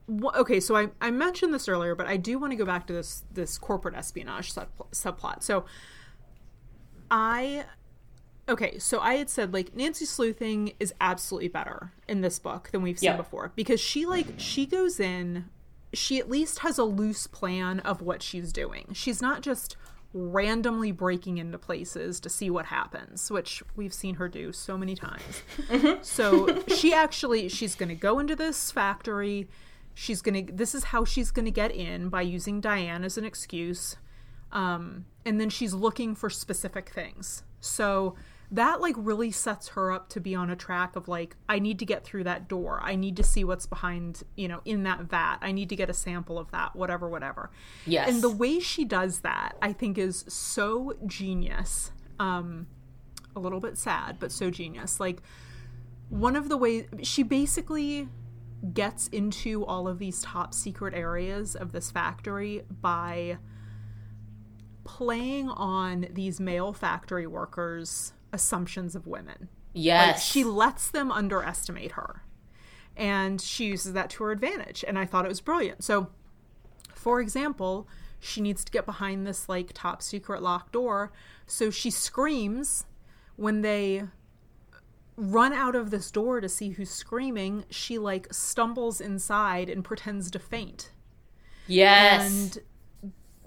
wh- Okay, so I, I mentioned this earlier, but I do want to go back to this this corporate espionage sub, subplot. So, I okay, so I had said like Nancy sleuthing is absolutely better in this book than we've seen Yeah. before because she like she goes in she at least has a loose plan of what she's doing. She's not just randomly breaking into places to see what happens, which we've seen her do so many times. So she actually she's going to go into this factory. she's gonna this is how she's gonna get in by using diane as an excuse um, and then she's looking for specific things so that like really sets her up to be on a track of like i need to get through that door. I need to see what's behind you know in that vat. I need to get a sample of that whatever whatever. Yes. and the way she does that i think is so genius. Um a little bit sad but so genius. Like one of the ways she basically gets into all of these top secret areas of this factory by playing on these male factory workers assumptions of women. Yes. like she lets them underestimate her. And she uses that to her advantage. And i thought it was brilliant. So for example she needs to get behind this like top secret locked door. So she screams when they run out of this door to see who's screaming. She like stumbles inside and pretends to faint. Yes. and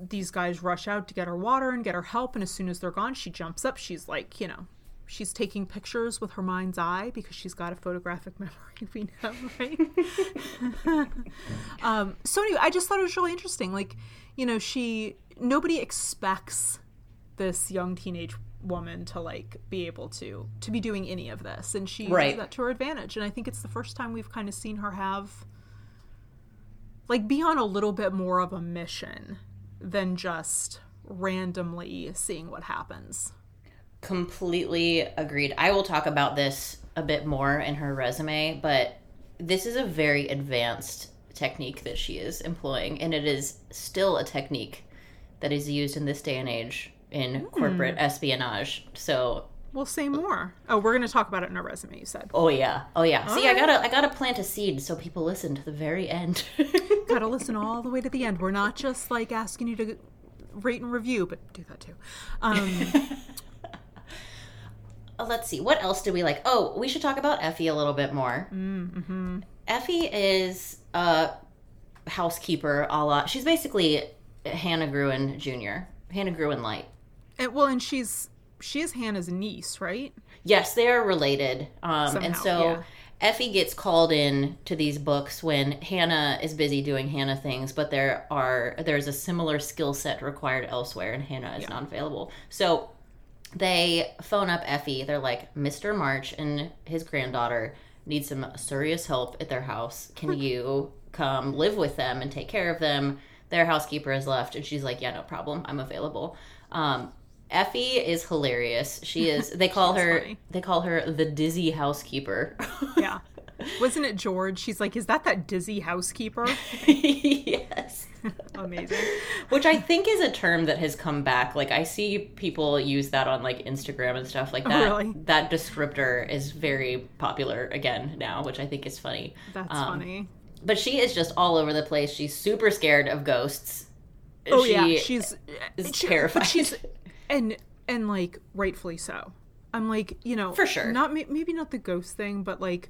these guys rush out to get her water and get her help. And as soon as they're gone she jumps up. She's like you know she's taking pictures with her mind's eye because she's got a photographic memory we know right um, so anyway i just thought it was really interesting like you know she nobody expects this young teenage woman to like be able to to be doing any of this and she Right. uses that to her advantage and i think it's the first time we've kind of seen her have like be on a little bit more of a mission than just randomly seeing what happens. Completely agreed. I will talk about this a bit more in her resume, but this is a very advanced technique that she is employing, and it is still a technique that is used in this day and age in corporate espionage. So, We'll say more. Oh, we're going to talk about it in our resume, you said. oh yeah, oh yeah. See, I gotta, I gotta plant a seed so people listen to the very end. Gotta listen all the way to the end. We're not just like asking you to rate and review, but do that too. Um, let's see what else do we like oh we should talk about effie a little bit more mm-hmm. effie is a housekeeper a la she's basically hannah gruen jr hannah gruen light and, well, and she's she is Hannah's niece, right? yes they are related um, and so yeah. effie gets called in to these books when hannah is busy doing hannah things but there are there's a similar skill set required elsewhere and hannah is not available so they phone up Effie. They're like, Mr. March and his granddaughter need some serious help at their house. Can you come live with them and take care of them? Their housekeeper has left, and she's like, Yeah, no problem. I'm available. Um, Effie is hilarious. She is. They call her. funny. They call her the dizzy housekeeper. Yeah. Wasn't it George? She's like, is that that dizzy housekeeper? yes. Amazing. Which I think is a term that has come back. Like I see people use that on like Instagram and stuff like that. really? That descriptor is very popular again now, which I think is funny. That's Um, funny. But she is just all over the place. She's super scared of ghosts. Oh She yeah, she's is she- terrified. She's and and like rightfully so. I'm like, you know, For sure. Not maybe not the ghost thing, but like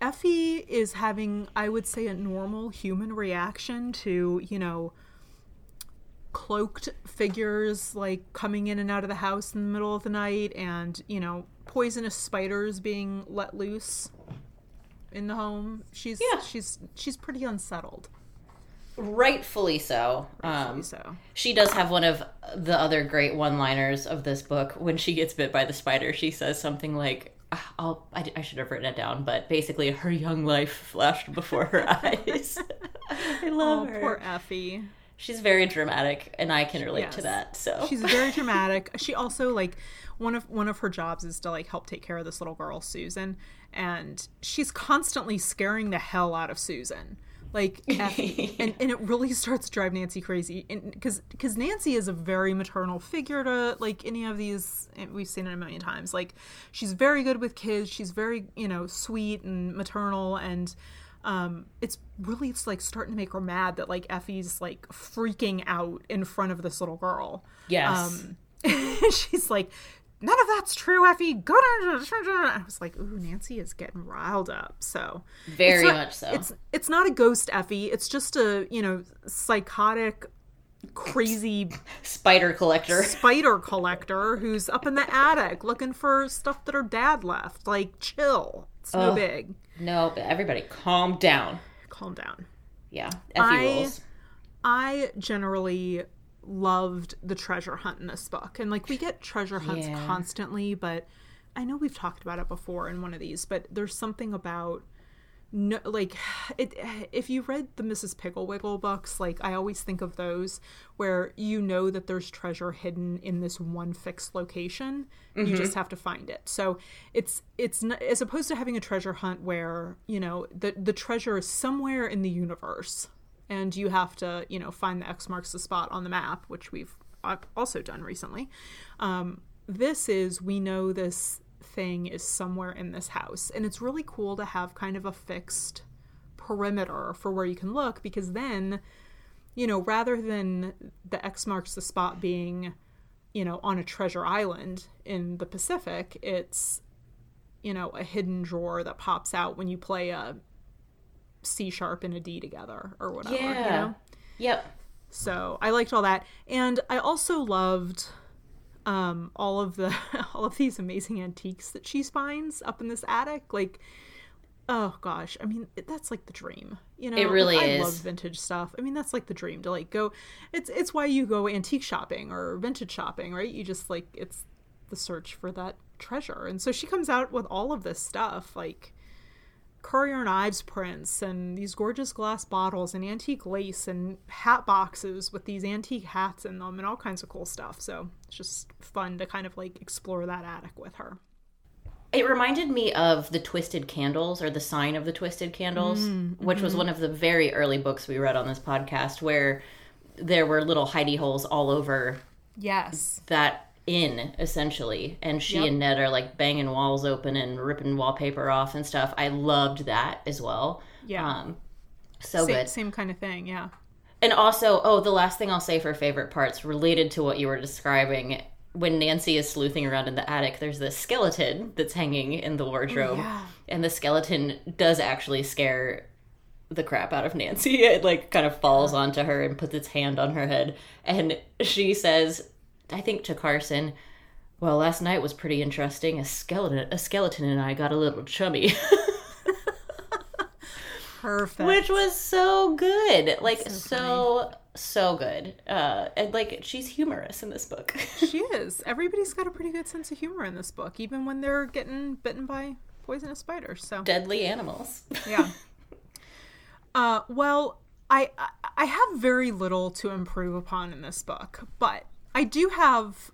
Effie is having, I would say, a normal human reaction to you know cloaked figures like coming in and out of the house in the middle of the night, and you know poisonous spiders being let loose in the home. She's Yeah. she's she's pretty unsettled. rightfully so. Um, so She does have one of the other great one-liners of this book. When she gets bit by the spider, she says something like, "I'll, I, I should have written it down," but basically, her young life flashed before her eyes. I love oh, her. poor Effie. She's very dramatic, and I can relate to that. So She's very dramatic. She also like one of one of her jobs is to like help take care of this little girl Susan, and she's constantly scaring the hell out of Susan. Like, Effie, and, and it really starts to drive Nancy crazy, because because Nancy is a very maternal figure to like any of these. We've seen it a million times. Like, she's very good with kids. She's very you know sweet and maternal, and um, it's really it's like starting to make her mad that like Effie's like freaking out in front of this little girl. yes, Um, she's like, none of that's true, Effie. Go to. I was like, ooh, Nancy is getting riled up. So very not- much so. It's it's not a ghost Effie. It's just a you know psychotic, crazy Spider collector. spider collector who's up in the attic looking for stuff that her dad left. Like, chill. It's no big. No, but everybody, calm down. Calm down. Yeah, Effie I- rules. I generally loved the treasure hunt in this book. And like we get treasure hunts Yeah. constantly, but I know we've talked about it before in one of these, but there's something about no like it if you read the Mrs. Pigglewiggle books, like I always think of those where you know that there's treasure hidden in this one fixed location. You mm-hmm. just have to find it. So it's it's n- as opposed to having a treasure hunt where, you know, the the treasure is somewhere in the universe and you have to you know find the x marks the spot on the map which we've also done recently. Um, this is we know this thing is somewhere in this house and it's really cool to have kind of a fixed perimeter for where you can look because then you know rather than the x marks the spot being you know on a treasure island in the pacific it's you know a hidden drawer that pops out when you play a C sharp and a D together or whatever. You Yeah. know? Yep. So I liked all that. And I also loved um all of the all of these amazing antiques that she finds up in this attic. Like oh gosh, I mean that's like the dream. You know, It really I is. love vintage stuff. I mean that's like the dream to like go it's it's why you go antique shopping or vintage shopping, right? You just like it's the search for that treasure. And so she comes out with all of this stuff like Currier and Ives prints and these gorgeous glass bottles and antique lace and hat boxes with these antique hats in them and all kinds of cool stuff. So it's just fun to kind of like explore that attic with her. It reminded me of the Twisted Candles or the Sign of the Twisted Candles, Mm, which mm-hmm. was one of the very early books we read on this podcast where there were little hidey holes all over Yes. that inn essentially and she Yep. and ned are like banging walls open and ripping wallpaper off and stuff i loved that as well Yeah. um so same, good same kind of thing. Yeah. and also oh the last thing i'll say for favorite parts related to what you were describing when nancy is sleuthing around in the attic there's this skeleton that's hanging in the wardrobe yeah. and the skeleton does actually scare the crap out of Nancy. It like kind of falls onto her and puts its hand on her head. And she says, I think to Carson, well, last night was pretty interesting. A skeleton a skeleton and I got a little chummy. Perfect. Which was so good. Like So so so good. Uh and like she's humorous in this book. she is. Everybody's got a pretty good sense of humor in this book, even when they're getting bitten by poisonous spiders. So Deadly animals. yeah. Uh, well, I I- I have very little to improve upon in this book, but I do have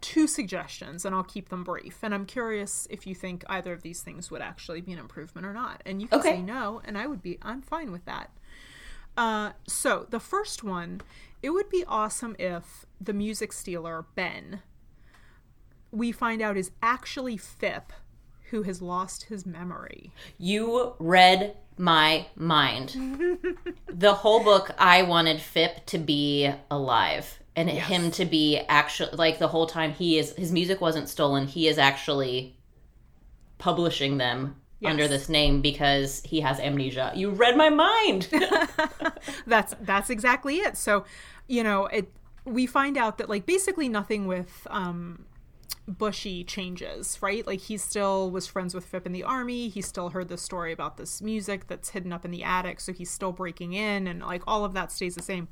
two suggestions, and I'll keep them brief. And I'm curious if you think either of these things would actually be an improvement or not. And you can Okay. say no, and I would be I'm fine with that. Uh, so the first one, it would be awesome if the music stealer Ben, we find out is actually Fipp, who has lost his memory. You read my mind. the whole book, I wanted Fipp to be alive and him to be actually like the whole time he is his music wasn't stolen. He is actually publishing them Yes. under this name because he has amnesia. You read my mind. that's that's exactly it so you know it we find out that like basically nothing with um bushy changes right like he still was friends with Fipp in the army he still heard the story about this music that's hidden up in the attic so he's still breaking in and like all of that stays the same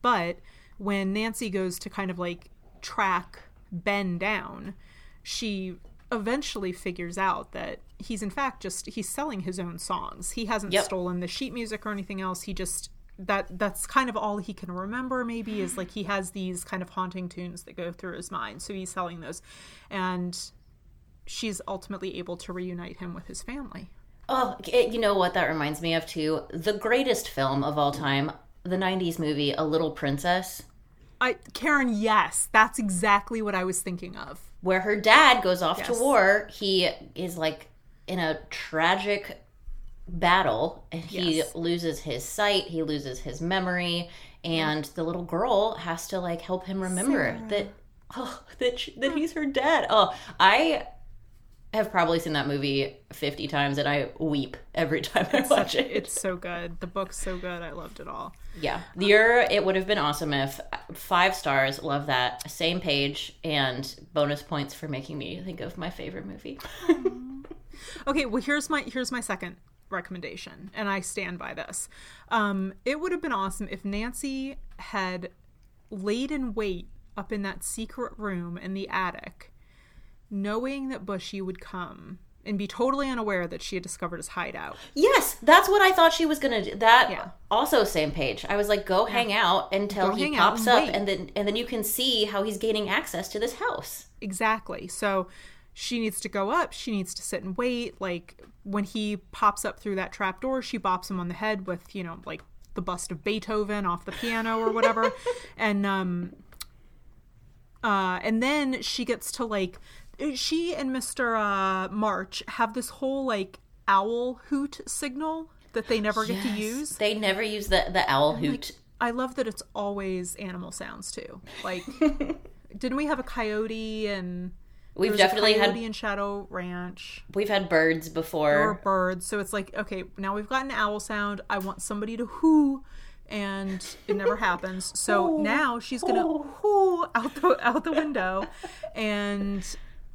but when nancy goes to kind of like track ben down she eventually figures out that he's in fact just he's selling his own songs he hasn't Yep. stolen the sheet music or anything else he just that that's kind of all he can remember maybe is like he has these kind of haunting tunes that go through his mind so he's selling those and she's ultimately able to reunite him with his family oh, it, you know what that reminds me of too? The greatest film of all time, the 90s movie A Little Princess. I karen yes that's exactly what i was thinking of where her dad goes off to war. He is like in a tragic battle and he Yes. loses his sight, he loses his memory, and the little girl has to like help him remember Sarah. that oh that sh- that he's her dad. Oh, I have probably seen that movie 50 times and I weep every time I watch it. it's so good the book's so good i loved it all Yeah. The Your it would have been awesome if five stars, love that. Same page and bonus points for making me think of my favorite movie. okay well here's my here's my second recommendation, and I stand by this. Um, it would have been awesome if Nancy had laid in wait up in that secret room in the attic, knowing that Bushy would come and be totally unaware that she had discovered his hideout. Yes, that's what I thought she was gonna do. That Yeah. also same page. I was like, go hang out until Go he pops and up, wait. and then and then you can see how he's gaining access to this house. Exactly. So she needs to go up. She needs to sit and wait. Like when he pops up through that trap door, she bops him on the head with, you know, like the bust of Beethoven off the piano or whatever. and um uh and then she gets to like she and Mr. uh March have this whole like owl hoot signal that they never get to use. They never use the the owl hoot. I love that it's always animal sounds too. Like didn't we have a coyote and We've there definitely had in Shadow Ranch. we've had birds There were before. birds, so it's like okay, now we've got an owl sound. I want somebody to whoo, and it never happens. So now she's gonna whoo out the out the window, and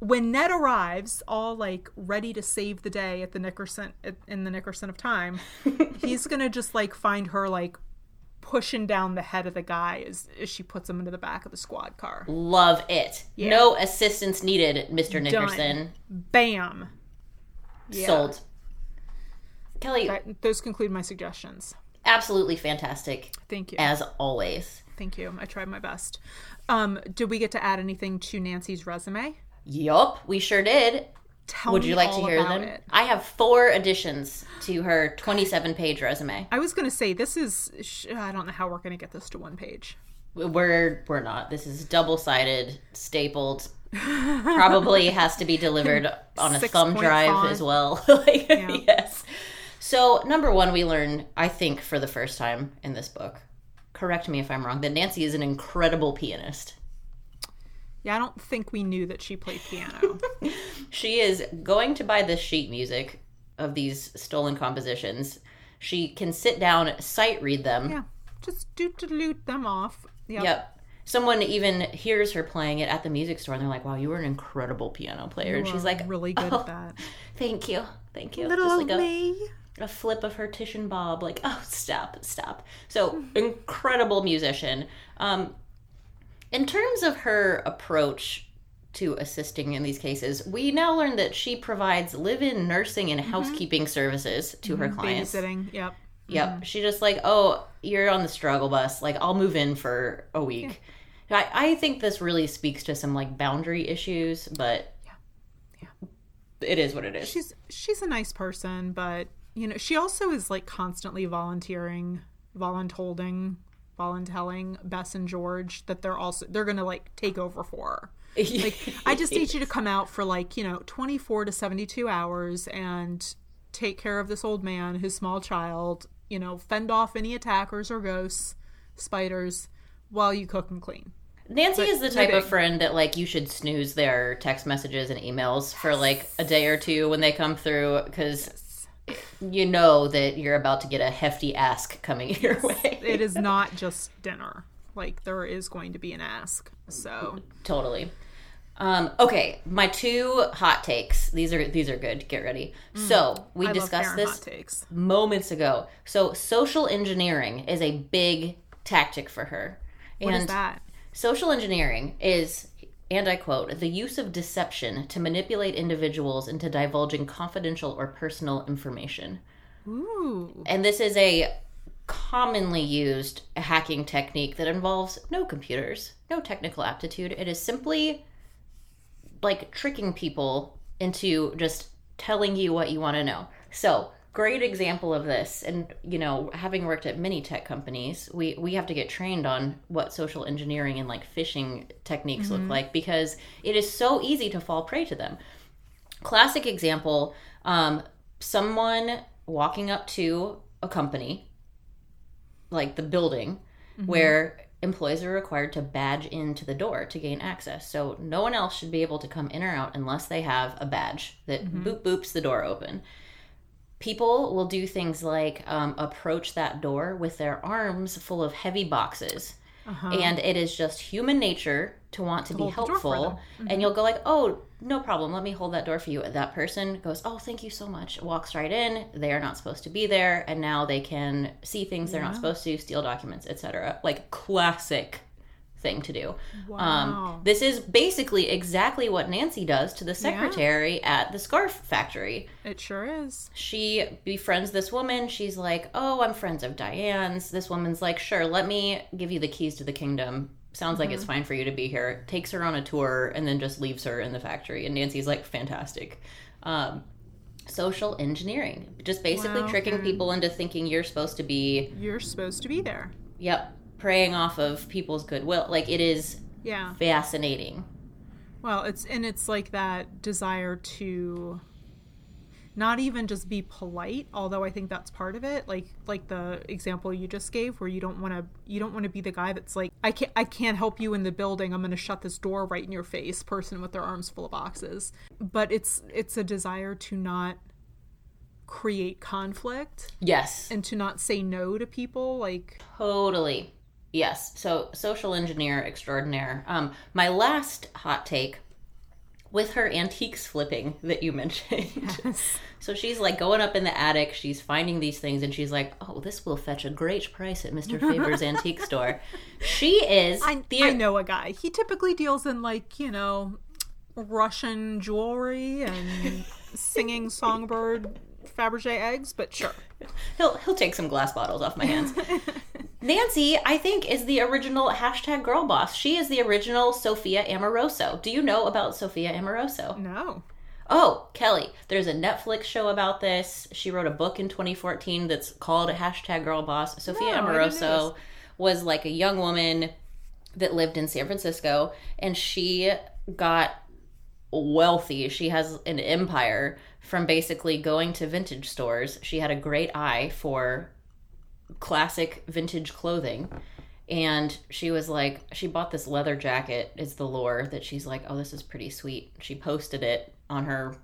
when Ned arrives, all like ready to save the day at the Nickerson at, in the Nickerson of time, he's gonna just like find her like pushing down the head of the guy as, as she puts him into the back of the squad car. Love it. No assistance needed, Mr. Nickerson. Bam. Yeah. Sold. Kelly, That, those conclude my suggestions. absolutely fantastic Thank you. as always. Thank you. I tried my best. Um, did we get to add anything to Nancy's resume? Yup, we sure did. Tell Would me you like to hear them? it. I have four additions to her 27 page resume. I was going to say this is, I don't know how we're going to get this to one page. We're we're not. This is double sided, stapled. Probably has to be delivered on a Six thumb drive as well. like, Yes. So number one, we learn, I think, for the first time in this book. Correct me if I'm wrong. That Nancy is an incredible pianist. Yeah, I don't think we knew that she played piano. She is going to buy the sheet music of these stolen compositions. She can sit down, sight read them. yeah, just do to loot them off. Yep. Yep. Someone even hears her playing it at the music store and they're like, wow, you were an incredible piano player. and she's like, really good "Oh, at that. Thank you. Thank you. Little Just like a, me. a flip of her Tish and Bob, like, oh, stop, stop. So, incredible musician. Um, in terms of her approach to assisting in these cases, we now learn that she provides live in nursing and mm-hmm. housekeeping services to her mm-hmm. clients. Babysitting. Yep. Yep. Mm-hmm. She just like, oh, you're on the struggle bus. Like, I'll move in for a week. I, I think this really speaks to some like boundary issues, but yeah. Yeah. it is what it is. She's she's a nice person, but you know, she also is like constantly volunteering, voluntolding, voluntelling Bess and George that they're also they're gonna like take over for her. Like, I just need you to come out for like, you know, 24 to 72 hours and take care of this old man, his small child, you know, fend off any attackers or ghosts, spiders, while you cook and clean. Nancy is the type of friend that like you should snooze their text messages and emails for like a day or two when they come through because you know that you're about to get a hefty ask coming your way. It is not just dinner. Like, there is going to be an ask. So, Totally. Um, okay, my two hot takes. These are these are good. Get ready. So we Mm. I discussed this moments ago. So social engineering is a big tactic for her. What and is that? social engineering is and I quote, the use of deception to manipulate individuals into divulging confidential or personal information. Ooh. And this is a commonly used hacking technique that involves no computers, no technical aptitude. It is simply like tricking people into just telling you what you want to know. So, great example of this and you know, having worked at many tech companies, we we have to get trained on what social engineering and like phishing techniques look mm-hmm. like because it is so easy to fall prey to them. Classic example um, someone walking up to a company like the building mm-hmm. where employees are required to badge into the door to gain access. So no one else should be able to come in or out unless they have a badge that mm-hmm. boop boops the door open people will do things like um, approach that door with their arms full of heavy boxes. And it is just human nature to want to, be door for helpful. and you'll go like oh no problem. Let me hold that door for you. That person goes oh thank you so much. Walks right in. They are not supposed to be there. And now they can see things they're not supposed to steal documents etc like classic thing to do Wow. um, this is basically exactly what nancy does to the secretary at the scarf factory It sure is. she befriends this woman. She's like, "Oh, I'm friends of Diane's." This woman's like, "Sure, let me give you the keys to the kingdom. Sounds like it's fine for you to be here." Takes her on a tour and then just leaves her in the factory. And Nancy's like, "Fantastic." Um, social engineering, just basically Wow, tricking okay. people into thinking you're supposed to be, You're supposed to be there. yep, preying off of people's goodwill. Like it is Yeah. fascinating. Well, it's and it's like that desire to not even just be polite, although I think that's part of it. Like like the example you just gave where you don't want to you don't want to be the guy that's like I can't I can't help you in the building. I'm going to shut this door right in your face, person with their arms full of boxes. But it's it's a desire to not create conflict Yes. and to not say no to people like Totally. Yes. So social engineer extraordinaire. Um, my last hot take with her antiques flipping that you mentioned. so she's like going up in the attic, she's finding these things, and she's like, "Oh, this will fetch a great price at Mr. Faber's antique store." She is I, the I know a guy. He typically deals in like you know Russian jewelry and singing songbird Fabergé eggs, but sure. he'll he'll take some glass bottles off my hands. Nancy, I think, is the original hashtag girl boss. She is the original Sophia Amoruso. Do you know about Sophia Amoruso? No. Oh, Kelly, there's a Netflix show about this. She wrote a book in 2014 that's called hashtag girl boss. Sophia No, I didn't know Amoruso was like a young woman that lived in San Francisco and she got wealthy. She has an empire from basically going to vintage stores. She had a great eye for classic vintage clothing. And she was like, she bought this leather jacket, is the lore that she's like, oh, this is pretty sweet. She posted it on her,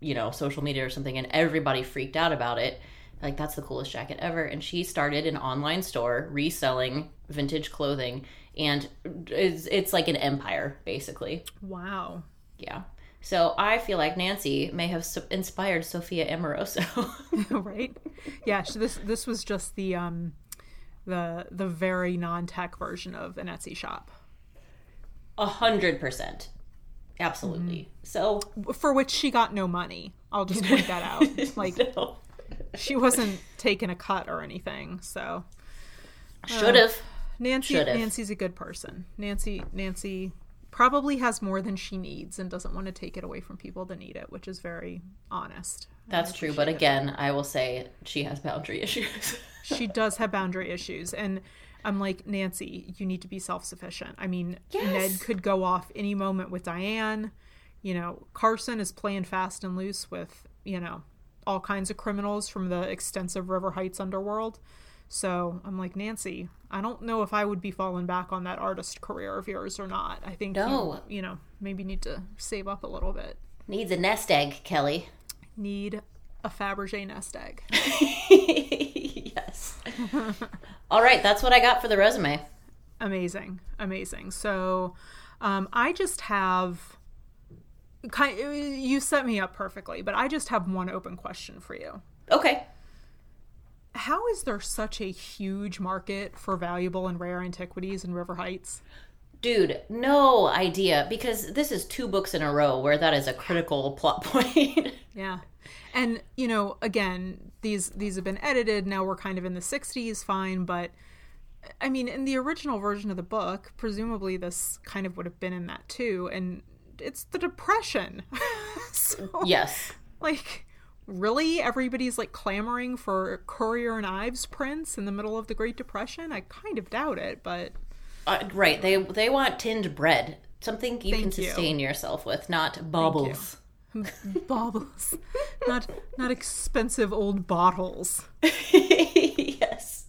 you know, social media or something, and everybody freaked out about it. Like, that's the coolest jacket ever. And she started an online store reselling vintage clothing, and it's, it's like an empire, basically. Wow. Yeah. So I feel like Nancy may have inspired Sophia Amoruso. right? Yeah, so this this was just the um the the very non-tech version of an Etsy shop. A hundred percent. Absolutely. So For which she got no money. I'll just point that out. Like no. she wasn't taking a cut or anything. So should have. Nancy Should've. Nancy's a good person. Nancy Nancy probably has more than she needs and doesn't want to take it away from people that need it, which is very honest. That's true, but again, I will say she has boundary issues. She does have boundary issues and I'm like, Nancy, you need to be self sufficient. I mean, Ned could go off any moment with Diane. You know, Carson is playing fast and loose with, you know, all kinds of criminals from the extensive River Heights underworld. So I'm like, Nancy, I don't know if I would be falling back on that artist career of yours or not. I think No. you, you know, maybe need to save up a little bit. Needs a nest egg, Kelly. Need a Fabergé nest egg. yes. All right, that's what I got for the resume. amazing amazing so um, i just have kind you set me up perfectly but i just have one open question for you Okay. How is there such a huge market for valuable and rare antiquities in river heights? Dude, no idea because this is two books in a row where that is a critical plot point. yeah. And you know again these these have been edited. Now we're kind of in the 60s fine but i mean in the original version of the book presumably this kind of would have been in that too. And it's the depression. So yes. like really everybody's like clamoring for Currier and Ives prints in the middle of the great depression i kind of doubt it but Uh, right. They they want tinned bread. Something you can Thank you. sustain yourself with, not baubles. baubles not not expensive old bottles yes.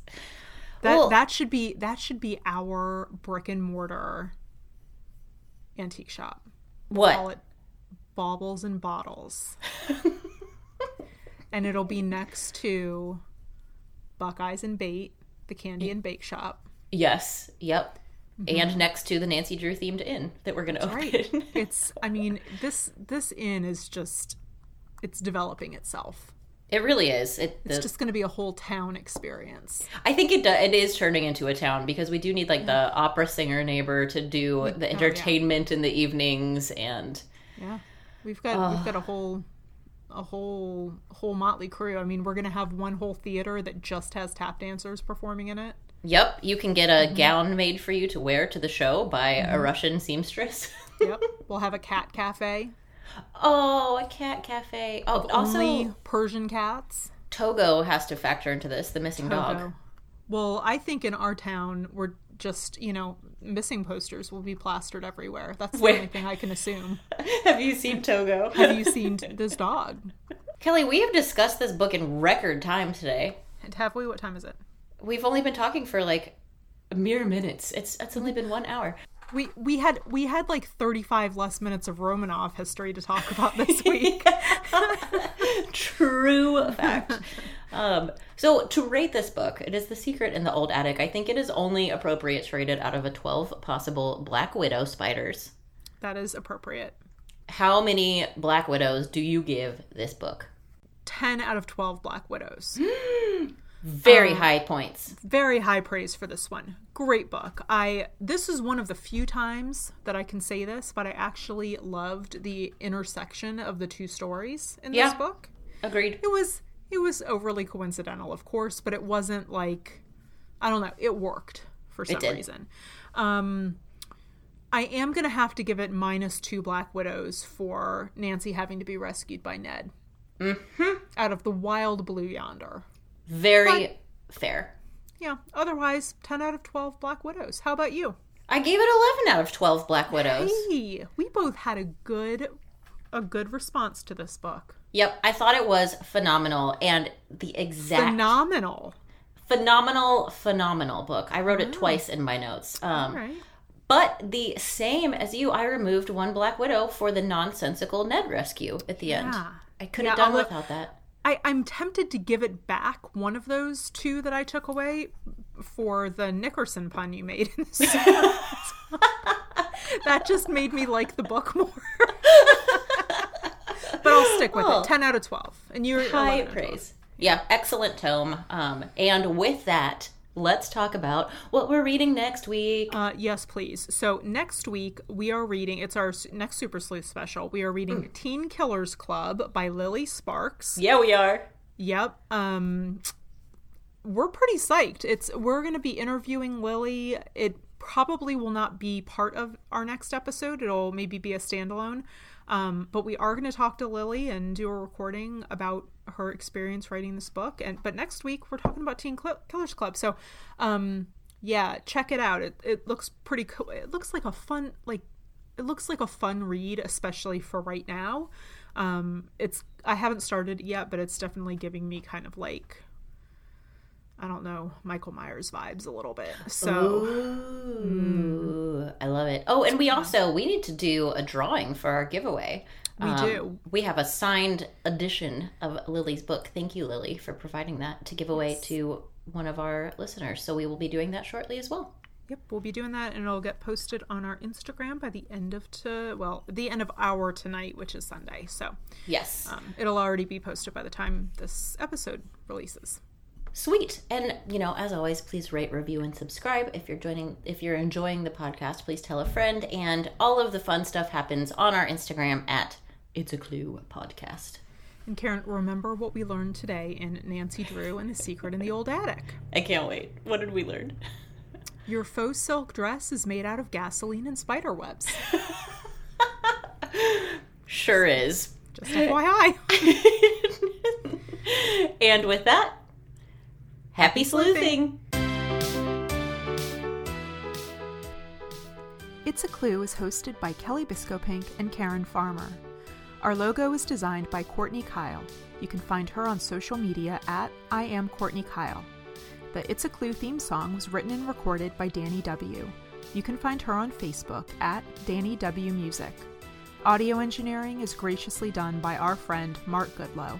that Well- that should be that should be our brick and mortar antique shop call What? it baubles and bottles and it'll be next to buckeyes and bait the candy and bake shop Yes. Yep. Mm-hmm. and next to the Nancy Drew themed inn that we're going to open. Right. it's I mean, this this inn is just it's developing itself. It really is. It, It's the, just going to be a whole town experience. I think it do, it is turning into a town because we do need like the opera singer neighbor to do Oh, the entertainment in the evenings and Yeah. We've got we've got a whole a whole whole motley crew. I mean, we're going to have one whole theater that just has tap dancers performing in it. yep, you can get a Mm-hmm. gown made for you to wear to the show by a Russian seamstress. Yep. we'll have a cat cafe. oh, a cat cafe. Oh, also Only Persian cats. Togo has to factor into this, the missing dog. Well, I think in our town we're just, you know, missing posters will be plastered everywhere. That's the Where- only thing I can assume. Have you seen Togo? Have you seen this dog? Kelly, we have discussed this book in record time today. And have we? What time is it? We've only been talking for like mere minutes. It's it's only been one hour. We we had we had like 35 less minutes of Romanov history to talk about this week. True fact. Um, so to rate this book, it is The Secret in the Old Attic. I think it is only appropriate to rate it out of a 12 possible Black Widow spiders. that is appropriate. How many Black Widows do you give this book? 10 out of 12 Black Widows. Very high points. Very high praise for this one. Great book. I this is one of the few times that I can say this, but I actually loved the intersection of the two stories in this book. Agreed. It was it was overly coincidental, of course, but it wasn't like I don't know, it worked for some reason. Um I am gonna have to give it minus two Black Widows for Nancy having to be rescued by Ned. Mm-hmm. Out of the wild blue yonder. Very fair. Yeah. Otherwise, ten out of twelve Black Widows. How about you? I gave it 11 out of 12 Black Widows. Hey, we both had a good a good response to this book. Yep, I thought it was phenomenal and the exact Phenomenal. phenomenal phenomenal book. I wrote it twice in my notes. Um right. But the same as you, I removed one Black Widow for the nonsensical Ned rescue at the end. I could Yeah, have done although- without that. I, I'm tempted to give it back one of those two that I took away for the Nickerson pun you made. that just made me like the book more. but I'll stick with it. 10 out of 12. And you're High 11 out of 12. praise. Yeah, excellent tome. Um, and with that, let's talk about what we're reading next week. Uh, yes, please. So next week we are reading. It's our next Super Sleuth special. We are reading Teen Killers Club by Lily Sparks. yeah, we are. Yep. Um, we're pretty psyched. It's we're going to be interviewing Lily. It probably will not be part of our next episode. It'll maybe be a standalone. Um, but we are going to talk to Lily and do a recording about her experience writing this book. And but next week we're talking about Teen Cl- Killers Club. So, um, yeah, check it out. It it looks pretty cool. It looks like a fun like it looks like a fun read, especially for right now. Um, it's I haven't started it yet, but it's definitely giving me kind of like I don't know Michael Myers vibes a little bit. So Ooh, I love it. Oh, and we also we need to do a drawing for our giveaway. Um, We do. We have a signed edition of Lily's book. Thank you, Lily, for providing that to give away to one of our listeners. So we will be doing that shortly as well. yep, we'll be doing that, and it'll get posted on our Instagram by the end of to well the end of our tonight, which is Sunday. So Yes. um, it'll already be posted by the time this episode releases. Sweet. And you know, as always, please rate, review, and subscribe. If you're joining if you're enjoying the podcast, please tell a friend. And all of the fun stuff happens on our Instagram at It's a Clue Podcast. And Karen, remember what we learned today in Nancy Drew and the Secret in the Old Attic. I can't wait. What did we learn? Your faux silk dress is made out of gasoline and spider webs. Sure is. Just FYI. and with that, happy sleuthing. It's a Clue is hosted by Kelly Biscopink and Karen Farmer. Our logo is designed by Courtney Kyle. You can find her on social media at I am Courtney Kyle. The It's a Clue theme song was written and recorded by Danny W. You can find her on Facebook at Danny W Music. Audio engineering is graciously done by our friend Mark Goodlow.